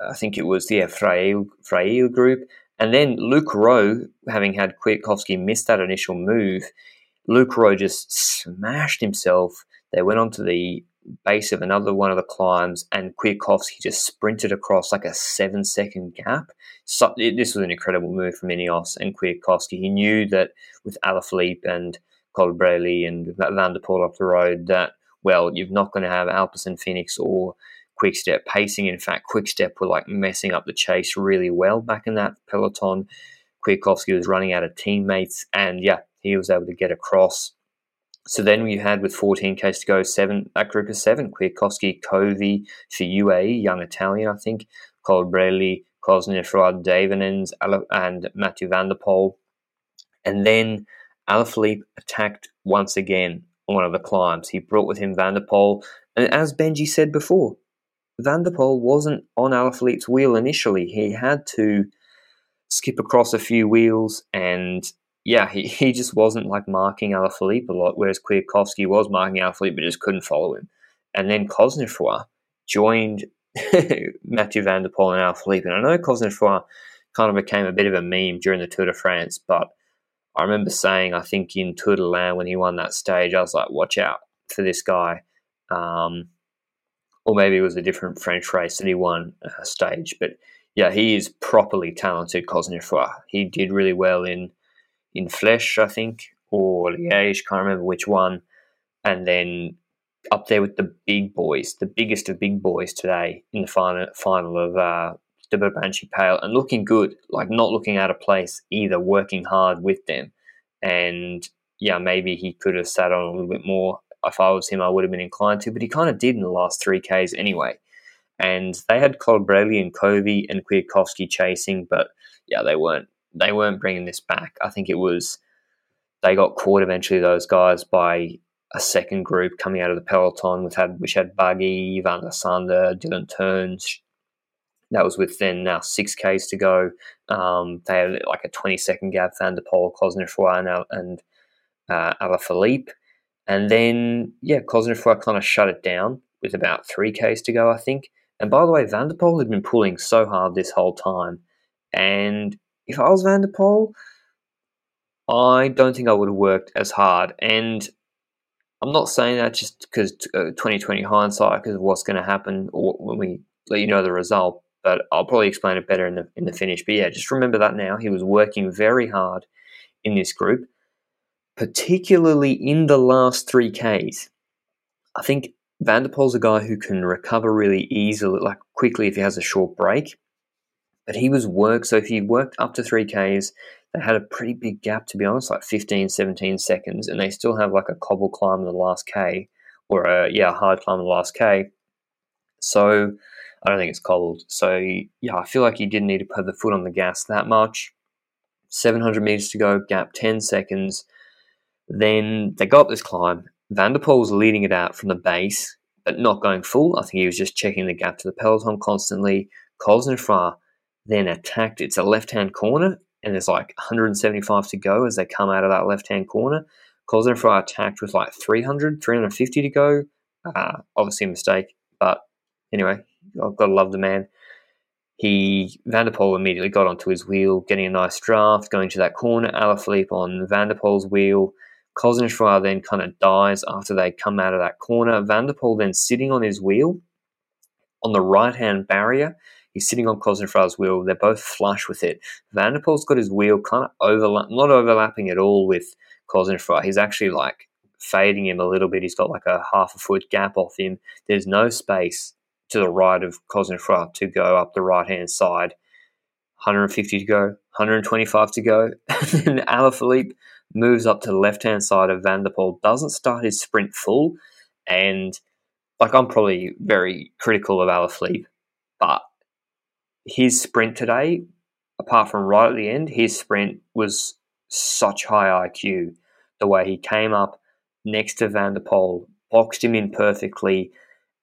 I think it was the yeah, Fraile group. And then Luke Rowe, having had Kwiatkowski miss that initial move, Luke Rowe just smashed himself. They went onto the base of another one of the climbs, and Kwiatkowski just sprinted across like a seven second gap. So, it, this was an incredible move from Ineos and Kwiatkowski. He knew that with Alaphilippe and Colbrelli and Van der Poel up the road, that, well, you're not going to have Alpecin Fenix or Quickstep pacing. In fact, Quick Step were like messing up the chase really well back in that peloton. Kwiatkowski was running out of teammates, and yeah, he was able to get across. So then we had with 14 Ks to go, seven that group of seven: Kwiatkowski, Covi for UAE, young Italian, I think, Colbrelli, Cosnefroy, Devenyns, and Mathieu Van der Poel. And then Alaphilippe attacked once again on one of the climbs. He brought with him Van der Poel, and as Benji said before, Van der Poel wasn't on Alaphilippe's wheel initially. He had to skip across a few wheels, and yeah, he, he just wasn't like marking Alaphilippe a lot, whereas Kwiatkowski was marking Alaphilippe but just couldn't follow him. And then Cosnefroy joined Mathieu Van der Poel and Alaphilippe. And I know Cosnefroy kind of became a bit of a meme during the Tour de France, but I remember saying, I think in Tour de Land when he won that stage, I was like, watch out for this guy. Um, or maybe it was a different French race that he won a stage. But yeah, he is properly talented, Cosnefroy. He did really well in in Flèche, I think, or Liège, can't remember which one. And then up there with the big boys, the biggest of big boys today in the final final of uh, the Brabantse Pijl, and looking good, like not looking out of place either, working hard with them. And yeah, maybe he could have sat on a little bit more. If I was him, I would have been inclined to, but he kind of did in the last three Ks anyway. And they had Colbrelli and Covi and Kwiatkowski chasing, but yeah, they weren't they weren't bringing this back. I think it was they got caught eventually. Those guys by a second group coming out of the peloton, which had which had Buggy, Van der Sande, Dylan Teuns. That was with then now six Ks to go. Um, they had like a 20 second gap, Van der Poel, Cosnefroy, and, and uh, Alaphilippe. And then, yeah, Cosnefroy kind of shut it down with about three Ks to go, I think. And by the way, Van der Poel had been pulling so hard this whole time. And if I was Van der Poel, I don't think I would have worked as hard. And I'm not saying that just because uh, 2020 hindsight, because of what's going to happen or when we let you know the result. But I'll probably explain it better in the in the finish. But yeah, just remember that now. He was working very hard in this group, particularly in the last three Ks. I think Van der Poel's a guy who can recover really easily, like quickly if he has a short break. But he was worked, so if he worked up to 3Ks, they had a pretty big gap, to be honest, like 15, 17 seconds, and they still have like a cobble climb in the last K, or a, yeah, a hard climb in the last K. So I don't think it's cobbled. So yeah, I feel like you didn't need to put the foot on the gas that much. 700 meters to go, gap 10 seconds. Then they go up this climb. Van der Poel was leading it out from the base, but not going full. I think he was just checking the gap to the peloton constantly. Cosnefroy then attacked. It's a left hand corner, and there's like 175 to go as they come out of that left hand corner. Cosnefroy attacked with like 300, 350 to go. Uh, obviously a mistake, but anyway, I've got to love the man. He Van der Poel immediately got onto his wheel, getting a nice draft, going to that corner. Alaphilippe on Van der Poel's wheel. Cosnefroy then kind of dies after they come out of that corner. Van der Poel then sitting on his wheel on the right hand barrier He's sitting on Cosnefroy's wheel. They're both flush with it. Van der Poel's got his wheel kind of overlap, not overlapping at all with Cosnefroy. He's actually like fading him a little bit. He's got like a half a foot gap off him. There's no space to the right of Cosnefroy to go up the right hand side. 150 to go, 125 to go. and then Alaphilippe moves up to the left hand side of Van der Poel, doesn't start his sprint full. And like, I'm probably very critical of Alaphilippe, but his sprint today, apart from right at the end, his sprint was such high IQ. The way he came up next to Van der Poel, boxed him in perfectly,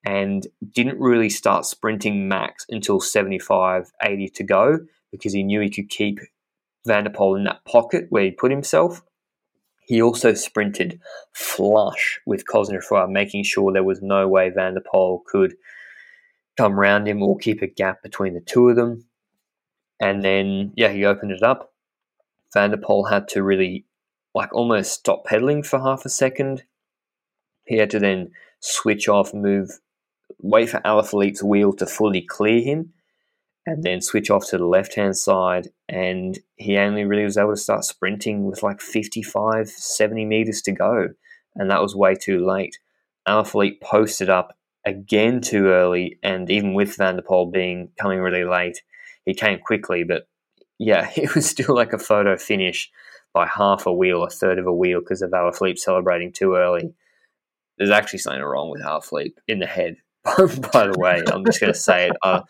and didn't really start sprinting max until 75, 80 to go because he knew he could keep Van der Poel in that pocket where he put himself. He also sprinted flush with Cosnefroy, making sure there was no way Van der Poel could come round him or keep a gap between the two of them. And then, yeah, he opened it up. Van der Poel had to really, like, almost stop pedaling for half a second. He had to then switch off, move, wait for Alaphilippe's wheel to fully clear him, and then switch off to the left hand side. And he only really was able to start sprinting with like 55, 70 meters to go. And that was way too late. Alaphilippe posted up again too early, and even with Van der Poel being coming really late, he came quickly. But yeah, it was still like a photo finish by half a wheel, a third of a wheel, because of Alaphilippe celebrating too early. There's actually something wrong with Alaphilippe in the head. by the way, I'm just going to say it. I,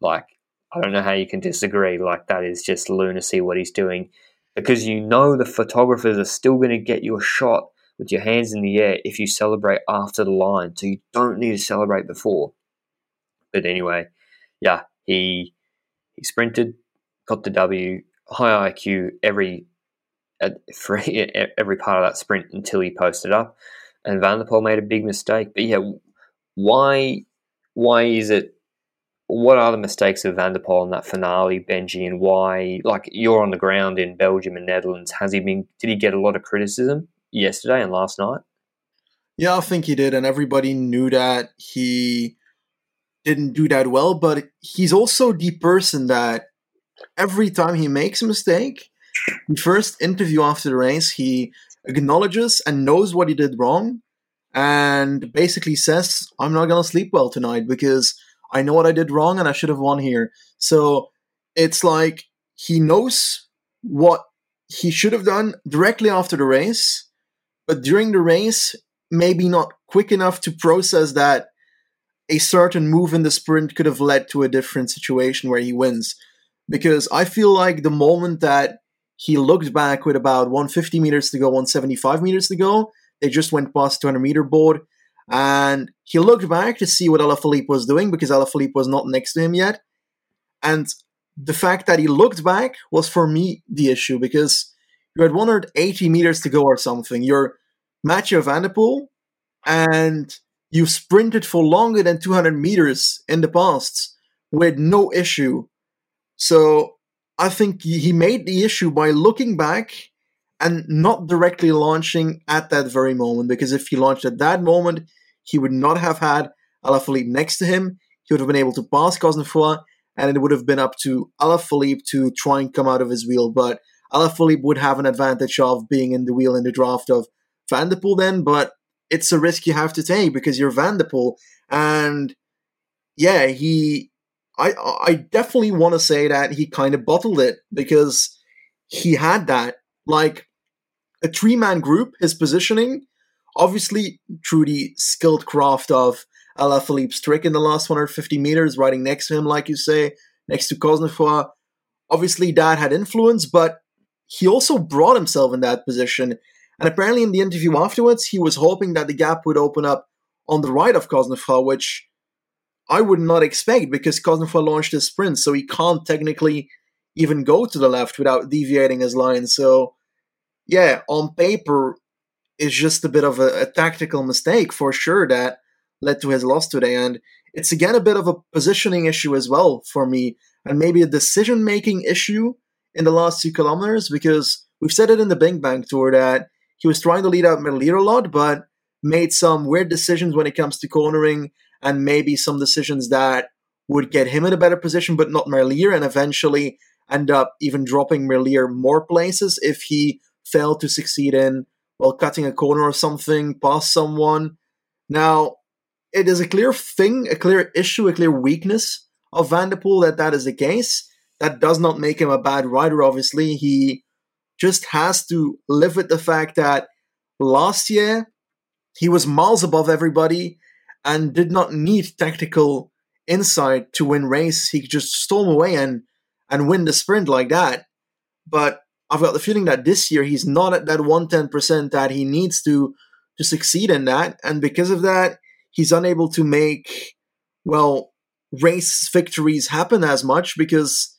like, I don't know how you can disagree. Like, that is just lunacy what he's doing. Because you know the photographers are still going to get your shot with your hands in the air if you celebrate after the line. So you don't need to celebrate before. But anyway, yeah, he he sprinted, got the W, high IQ every every part of that sprint until he posted up, and Van der Poel made a big mistake. But yeah, why why is it? What are the mistakes of Van der in that finale, Benji, and why? Like you're on the ground in Belgium and Netherlands, has he been? Did he get a lot of criticism yesterday and last night? Yeah, I think he did, and everybody knew that he didn't do that well. But he's also the person that every time he makes a mistake, the first interview after the race, he acknowledges and knows what he did wrong, and basically says, "I'm not gonna sleep well tonight because I know what I did wrong and I should have won here." So it's like he knows what he should have done directly after the race, but during the race, maybe not quick enough to process that a certain move in the sprint could have led to a different situation where he wins. Because I feel like the moment that he looked back with about 150 meters to go, 175 meters to go, they just went past 200 meter board, and he looked back to see what Alaphilippe was doing because Alaphilippe was not next to him yet. And the fact that he looked back was for me the issue because you had 180 meters to go or something. You're Mathieu Van der Poel, and you sprinted for longer than 200 meters in the past with no issue. So I think he made the issue by looking back and not directly launching at that very moment. Because if he launched at that moment, he would not have had Alaphilippe next to him. He would have been able to pass Cosnefroy, and it would have been up to Alaphilippe to try and come out of his wheel. But Alaphilippe would have an advantage of being in the wheel in the draft of Van der Poel then, but it's a risk you have to take because you're Van der Poel. And yeah, he I I definitely want to say that he kind of bottled it because he had that like a three man group. His positioning, obviously through the skilled craft of Alaphilippe's trick in the last 150 meters, riding next to him, like you say, next to Cosnefroy. Obviously, that had influence, but he also brought himself in that position. And apparently, in the interview afterwards, he was hoping that the gap would open up on the right of Cosnefroy, which I would not expect because Cosnefroy launched his sprint, so he can't technically even go to the left without deviating his line. So, yeah, on paper, it's just a bit of a, a tactical mistake for sure that led to his loss today. And it's again a bit of a positioning issue as well for me, and maybe a decision making issue in the last two kilometers because we've said it in the BinckBank Tour that he was trying to lead out Merlier a lot, but made some weird decisions when it comes to cornering and maybe some decisions that would get him in a better position, but not Merlier, and eventually end up even dropping Merlier more places if he failed to succeed in, well, cutting a corner or something past someone. Now, it is a clear thing, a clear issue, a clear weakness of Van der Poel that that is the case. That does not make him a bad rider, obviously. He just has to live with the fact that last year he was miles above everybody and did not need tactical insight to win race. He could just storm away and and win the sprint like that. But I've got the feeling that this year he's not at that 110% that he needs to to succeed in that. And because of that, he's unable to make well race victories happen as much because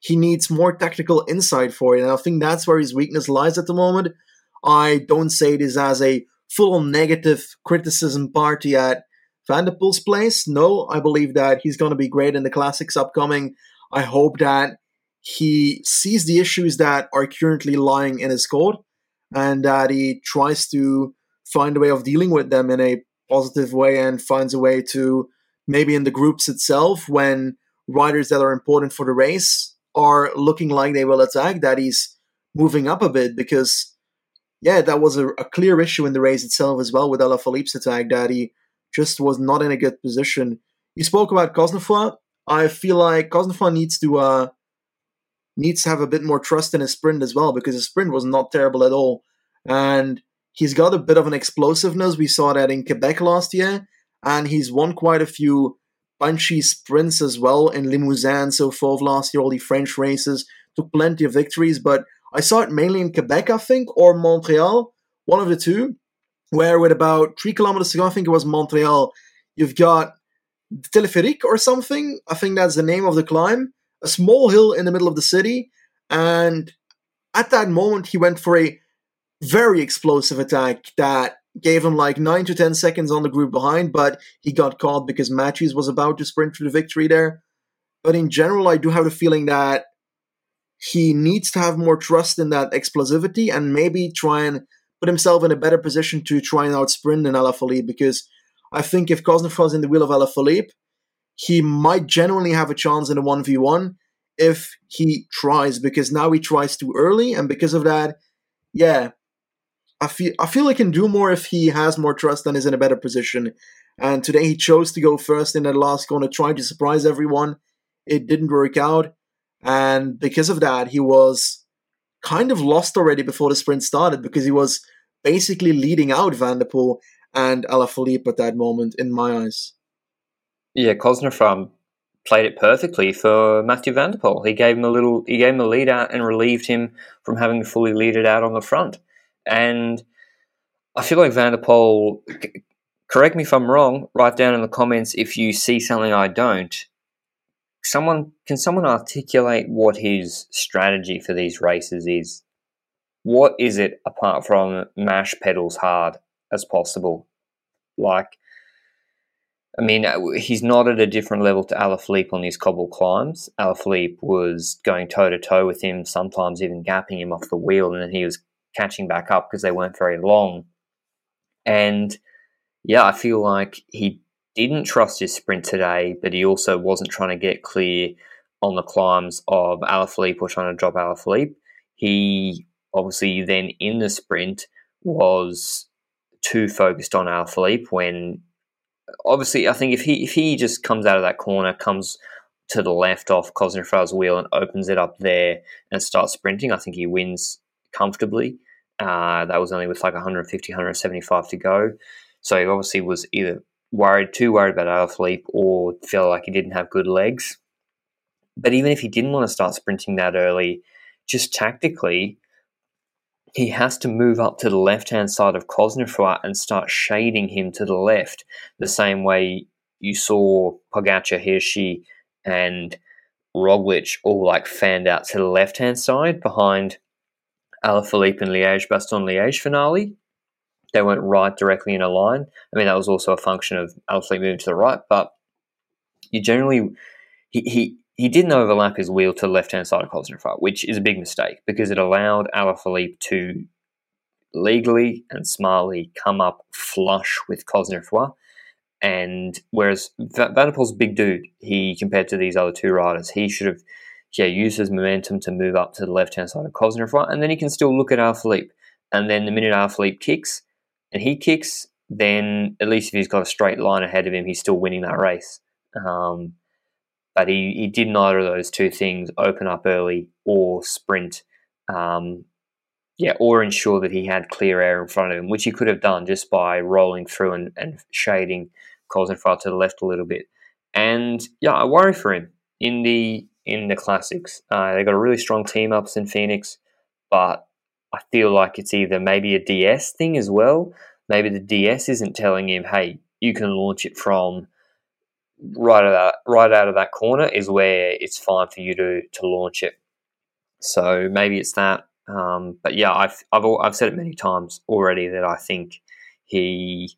he needs more tactical insight for it. And I think that's where his weakness lies at the moment. I don't say this as a full negative criticism party at Van der Poel's place. No, I believe that he's going to be great in the classics upcoming. I hope that he sees the issues that are currently lying in his code and that he tries to find a way of dealing with them in a positive way and finds a way to maybe in the groups itself when riders that are important for the race are looking like they will attack that he's moving up a bit because yeah that was a, a clear issue in the race itself as well with Alaphilippe's attack that he just was not in a good position. You spoke about Cosnefroy. I feel like Cosnefroy needs to uh, needs to have a bit more trust in his sprint as well because his sprint was not terrible at all, and he's got a bit of an explosiveness. We saw that in Quebec last year, and he's won quite a few punchy sprints as well in Limousin so forth last year. All the French races took plenty of victories, but I saw it mainly in Quebec, I think, or Montreal, one of the two. where with about three kilometers to go, I think it was Montreal, you've got Teleferique or something. I think that's the name of the climb. A small hill in the middle of the city. And at that moment, he went for a very explosive attack that gave him like 9 to 10 seconds on the group behind, but he got caught because Matthews was about to sprint for the victory there. But in general, I do have the feeling that he needs to have more trust in that explosivity and maybe try and put himself in a better position to try and outsprint than Alaphilippe because I think if Cosnefroy's in the wheel of Alaphilippe, he might genuinely have a chance in a 1v1 if he tries because now he tries too early and because of that, yeah, I feel I feel he can do more if he has more trust and is in a better position. And today he chose to go first in that last corner, trying to surprise everyone. It didn't work out. And because of that, he was kind of lost already before the sprint started because he was basically leading out Van der Poel and Alaphilippe at that moment, in my eyes. Yeah, Cosnefroy played it perfectly for Mathieu Van der Poel. He gave him a little, he gave him a lead out and relieved him from having to fully lead it out on the front. And I feel like Van der Poel, correct me if I'm wrong, write down in the comments if you see something I don't someone can someone articulate what his strategy for these races is? What is it apart from mash pedals hard as possible? Like, I mean, uh, he's not at a different level to Alaphilippe on these cobble climbs. Alaphilippe was going toe to toe with him, sometimes even gapping him off the wheel, and then he was catching back up because they weren't very long. And yeah, I feel like he didn't trust his sprint today, but he also wasn't trying to get clear on the climbs of Alaphilippe or trying to drop Alaphilippe. He obviously then in the sprint was too focused on Alaphilippe when obviously I think if he if he just comes out of that corner, comes to the left off Cosnefroy's wheel and opens it up there and starts sprinting, I think he wins comfortably. Uh, that was only with like 150, 175 to go. So he obviously was either worried, too worried about Alaphilippe or felt like he didn't have good legs. But even if he didn't want to start sprinting that early, just tactically, he has to move up to the left hand side of Cosnefroy and start shading him to the left, the same way you saw Pogacar, Hirschi, and Roglic all like fanned out to the left hand side behind Alaphilippe and Liège Bastogne Liège finale they weren't right directly in a line. I mean, that was also a function of Alaphilippe moving to the right, but you generally he he, he didn't overlap his wheel to the left hand side of Cosnefroy, which is a big mistake because it allowed Alaphilippe to legally and smartly come up flush with Cosnefroy. And whereas Van der Poel's big dude, he compared to these other two riders, he should have yeah used his momentum to move up to the left hand side of Cosnefroy, and then he can still look at Alaphilippe. And then the minute Alaphilippe kicks, and he kicks, then at least if he's got a straight line ahead of him, he's still winning that race. Um, but he, he did neither of those two things open up early or sprint. Um, yeah, or ensure that he had clear air in front of him, which he could have done just by rolling through and, and shading Cosnefroy to the left a little bit. And yeah, I worry for him in the in the classics. Uh, they got a really strong team Alpecin Fenix, but I feel like it's either maybe a DS thing as well. Maybe the DS isn't telling him, "Hey, you can launch it from right out of that, right out of that corner is where it's fine for you to to launch it." So maybe it's that. Um, but yeah, I've, I've I've said it many times already that I think he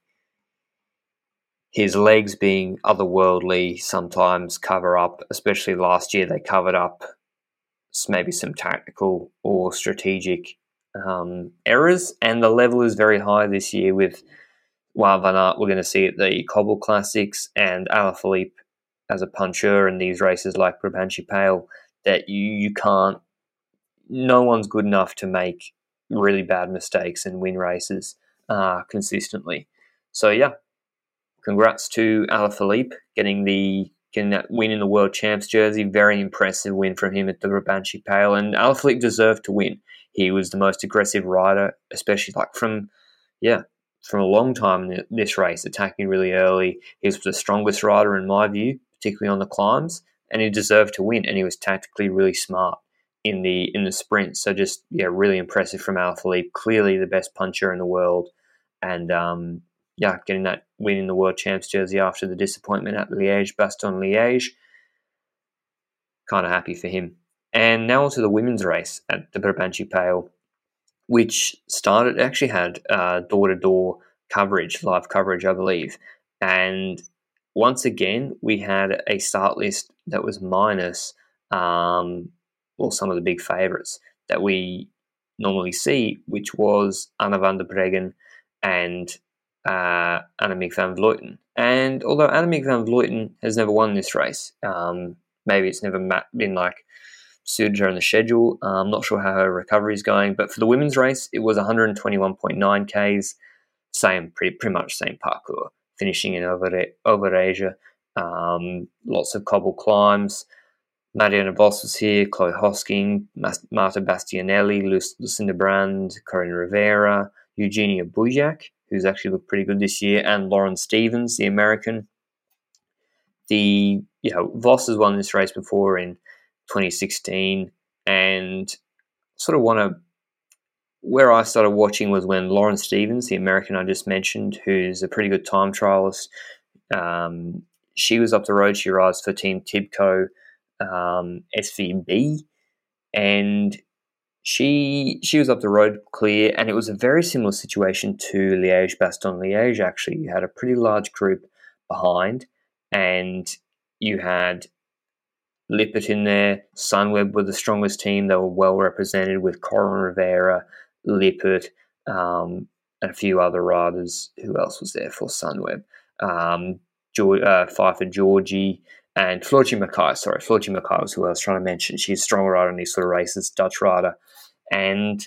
his legs being otherworldly sometimes cover up, especially last year they covered up maybe some tactical or strategic um, errors, and the level is very high this year with Wout van Aert. We're going to see at the Cobble Classics and Alaphilippe as a puncher in these races like Brabantse Pijl that you, you can't, no one's good enough to make really bad mistakes and win races uh, consistently. So, yeah, congrats to Alaphilippe getting the getting that win in the World Champs jersey. Very impressive win from him at the Brabantse Pijl, and Alaphilippe deserved to win. He was the most aggressive rider, especially like from, yeah, from a long time in this race, attacking really early. He was the strongest rider in my view, particularly on the climbs, and he deserved to win. And he was tactically really smart in the in the sprint. So just yeah, really impressive from Alaphilippe. Clearly the best puncher in the world, and um, yeah, getting that win in the world champs jersey after the disappointment at Liège, Bastogne Liège. Kind of happy for him. And now onto the women's race at the Brabantse Pijl, which started actually had door to door coverage, live coverage, I believe. And once again, we had a start list that was minus um, well, some of the big favourites that we normally see, which was Anna van der Breggen and uh, Annemiek van Vleuten. And although Annemiek van Vleuten has never won this race, um, maybe it's never been like suited her in the schedule. Uh, I'm not sure how her recovery is going, but for the women's race, it was 121.9 Ks, same, pretty, pretty much same parcours, finishing in over, Overijse. Um, lots of cobble climbs. Marianne Vos was here, Chloe Hosking, Marta Bastianelli, Lucinda Brand, Coryn Rivera, Eugenia Bujak, who's actually looked pretty good this year, and Lauren Stephens, the American. The you know Vos has won this race before in 2016, and sort of want to. Where I started watching was when Lauren Stephens, the American I just mentioned, who's a pretty good time trialist, um, she was up the road. She rides for Team Tibco um, SVB, and she she was up the road clear, and it was a very similar situation to Liège Bastogne Liège. Actually, you had a pretty large group behind, and you had Lippert in there. Sunweb were the strongest team; they were well represented with Coryn Rivera, Lippert, um, and a few other riders. Who else was there for Sunweb? Um, George, uh, Pfeiffer Georgi, and Floortje Mackaij, sorry, Floortje Mackaij was who I was trying to mention. She's a strong rider in these sort of races, Dutch rider. And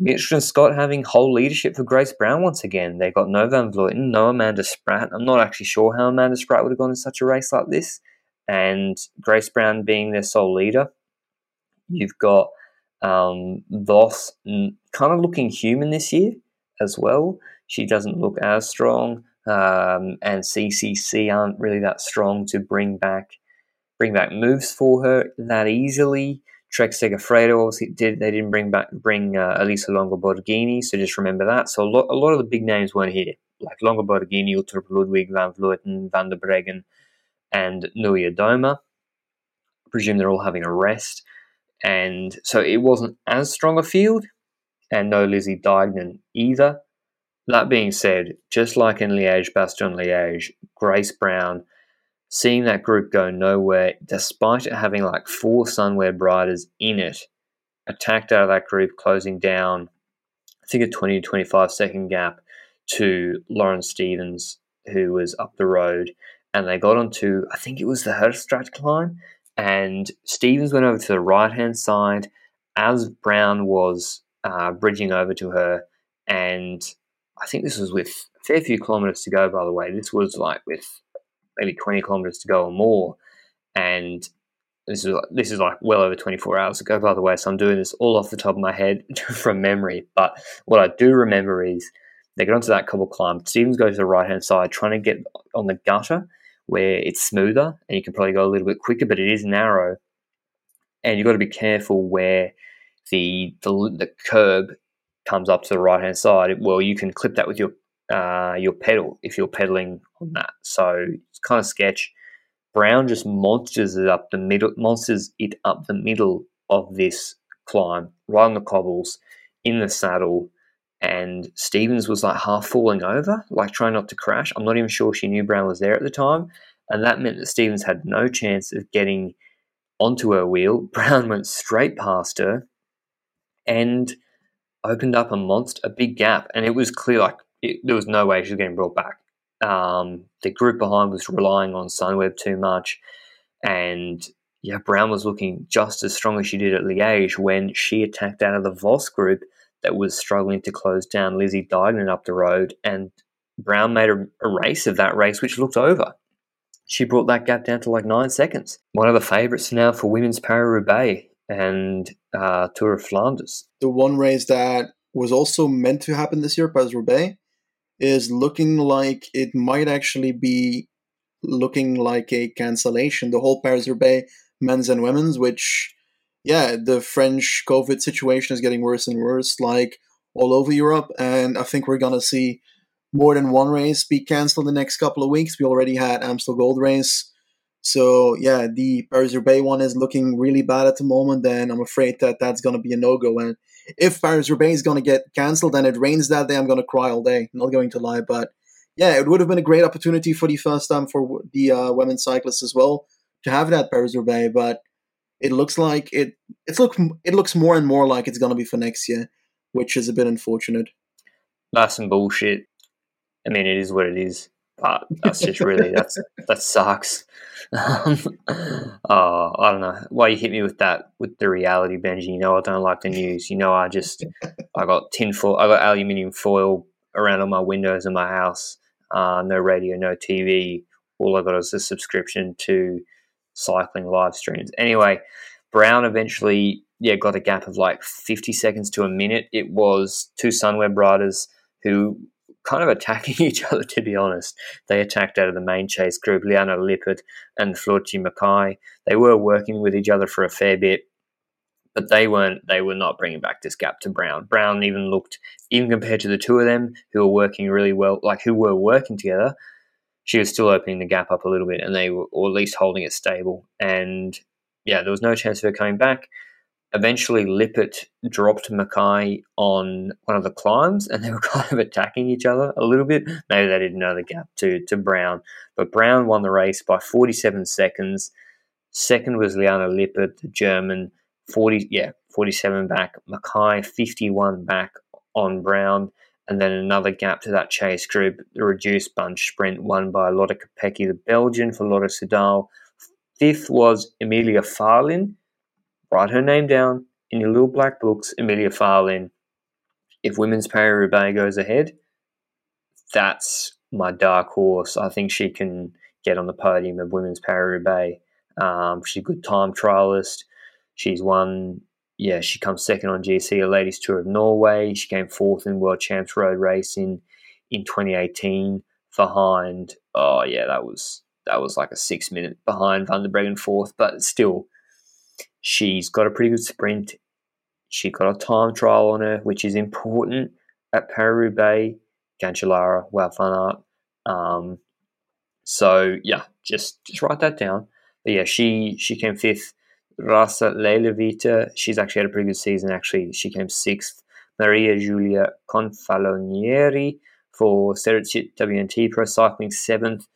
Mitchelton-Scott having whole leadership for Grace Brown once again. They got no Van Vleuten, no Amanda Spratt. I'm not actually sure how Amanda Spratt would have gone in such a race like this. And Grace Brown being their sole leader. You've got um, Vos kind of looking human this year as well. She doesn't look as strong um, and CCC aren't really that strong to bring back bring back moves for her that easily. Trek Segafredo obviously did they didn't bring back bring uh, Elisa Longo Borghini, so just remember that. So a lot, a lot of the big names weren't here, like Longo Borghini, Uttrup Ludwig, Van Vleuten, Van der Breggen, and Niewiadoma. I presume they're all having a rest, and so it wasn't as strong a field, and no Lizzie Deignan either. That being said, just like in Liège, Bastogne Liège, Grace Brown, seeing that group go nowhere, despite it having like four Sunweb riders in it, attacked out of that group, closing down, I think a 20 to 25 second gap to Lauren Stephens, who was up the road. And they got onto, I think it was the Herstraat climb. And Stephens went over to the right hand side as Brown was uh, bridging over to her. And I think this was with a fair few kilometers to go, by the way. This was like with maybe 20 kilometers to go or more. And this is this is like well over 24 hours ago, by the way. So I'm doing this all off the top of my head from memory. But what I do remember is they get onto that cobble climb. Stephens goes to the right hand side, trying to get on the gutter where it's smoother and you can probably go a little bit quicker, but it is narrow. And you've got to be careful where the the, the curb comes up to the right hand side, well, you can clip that with your uh, your pedal if you're pedaling on that. So it's kind of sketch. Brown just monsters it up the middle, monsters it up the middle of this climb, right on the cobbles, in the saddle. And Stephens was like half falling over, like trying not to crash. I'm not even sure she knew Brown was there at the time. And that meant that Stephens had no chance of getting onto her wheel. Brown went straight past her. And opened up a monster, a big gap, and it was clear like it, there was no way she was getting brought back. Um, the group behind was relying on Sunweb too much, and yeah, Brown was looking just as strong as she did at Liège when she attacked out of the Vos group that was struggling to close down Lizzie Deignan up the road, and Brown made a, a race of that race, which looked over. She brought that gap down to like nine seconds. One of the favourites now for women's Paris Roubaix and uh, Tour of Flanders. The one race that was also meant to happen this year, Paris Roubaix, is looking like it might actually be looking like a cancellation. The whole Paris Roubaix men's and women's, which, yeah, the French COVID situation is getting worse and worse. Like all over Europe, and I think we're gonna see more than one race be cancelled in the next couple of weeks. We already had Amstel Gold Race. So yeah, the Paris Roubaix one is looking really bad at the moment, and I'm afraid that that's going to be a no go. And if Paris Roubaix is going to get cancelled and it rains that day, I'm going to cry all day. Not going to lie, but yeah, it would have been a great opportunity for the first time for the uh, women cyclists as well to have that Paris Roubaix, but it looks like it it's look it looks more and more like it's going to be for next year, which is a bit unfortunate. That's some bullshit. I mean, it is what it is, but that's just really that's that sucks. Oh, I don't know why you hit me with that with the reality, Benji. You know I don't like the news. You know I just I got tin foil, I got aluminium foil around all my windows in my house. Uh, no radio, no TV. All I got is a subscription to cycling live streams. Anyway, Brown eventually yeah got a gap of like 50 seconds to a minute. It was two Sunweb riders who kind of attacking each other, to be honest. They attacked out of the main chase group, Liane Lippert and Floortje Mackaij. They were working with each other for a fair bit, but they weren't. They were not bringing back this gap to Brown. Brown even looked, even compared to the two of them who were working really well, like who were working together, she was still opening the gap up a little bit, and they were, or at least holding it stable. And yeah, there was no chance of her coming back. Eventually, Lippert dropped Mackaij on one of the climbs, and they were kind of attacking each other a little bit. Maybe they didn't know the gap to to Brown, but Brown won the race by 47 seconds. Second was Liane Lippert, the German, 40 yeah 47 back. Mackaij, 51 back on Brown, and then another gap to that chase group. The reduced bunch sprint won by Lotte Kopecky, the Belgian, for Lotto Soudal. Fifth was Emilia Fahlin. write her name down in your little black books, Emilia Fahlin. If Women's Paris Roubaix goes ahead, that's my dark horse. I think she can get on the podium of Women's Paris Roubaix. Um, she's a good time trialist. She's won, yeah, she comes second on GC, a Ladies Tour of Norway. She came fourth in World Champs Road Racing in 2018 behind, oh, yeah, that was that was like a six minute behind Van der Breggen fourth, but still She's got a pretty good sprint. She got a time trial on her, which is important at Paris Roubaix, Cancellara, Wout van Aert. Um, so yeah, just just write that down. But yeah, she she came fifth. Rasa Leleivytė, she's actually had a pretty good season. Actually, she came sixth. Maria Giulia Confalonieri for Ceratizit WNT Pro Cycling seventh.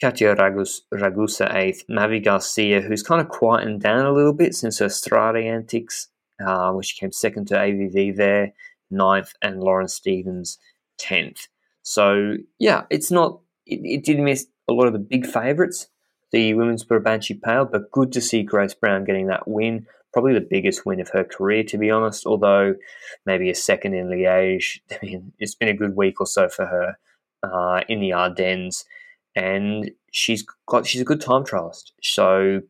Katia Ragus, Ragusa eighth, Mavi Garcia, who's kind of quietened down a little bit since her Strade antics, uh, which came second to AVV there, ninth, and Lauren Stephens tenth. So yeah, it's not. It, it did miss a lot of the big favourites, the women's Brabantse Pijl, but good to see Grace Brown getting that win. Probably the biggest win of her career, to be honest. Although maybe a second in Liège. I mean, it's been a good week or so for her uh, in the Ardennes and she's got she's a good time trialist. So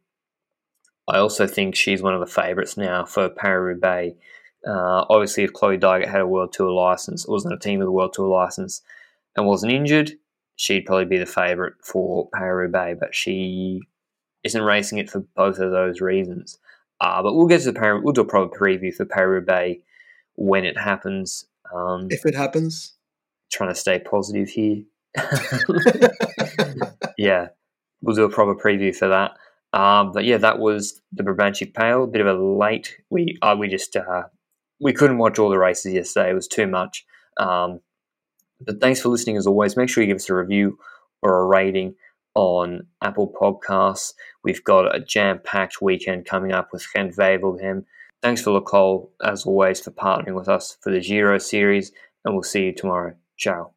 I also think she's one of the favourites now for Paris Roubaix. Uh, obviously, if Chloe Dygert had a World Tour license, or was on a team with a World Tour license, and wasn't injured, she'd probably be the favourite for Paris Roubaix. But she isn't racing it for both of those reasons. Uh, but we'll get to the Paris. We'll do a proper preview for Paris Roubaix when it happens. Um, if it happens, trying to stay positive here. yeah, we'll do a proper preview for that. Um, but yeah, that was the Brabantse Pijl. A bit of a late. We uh, we just uh, we couldn't watch all the races yesterday. It was too much. Um, but thanks for listening as always. Make sure you give us a review or a rating on Apple Podcasts. We've got a jam-packed weekend coming up with Gent Wevelgem. Thanks for Le Col, as always, for partnering with us for the Giro series, and we'll see you tomorrow. Ciao.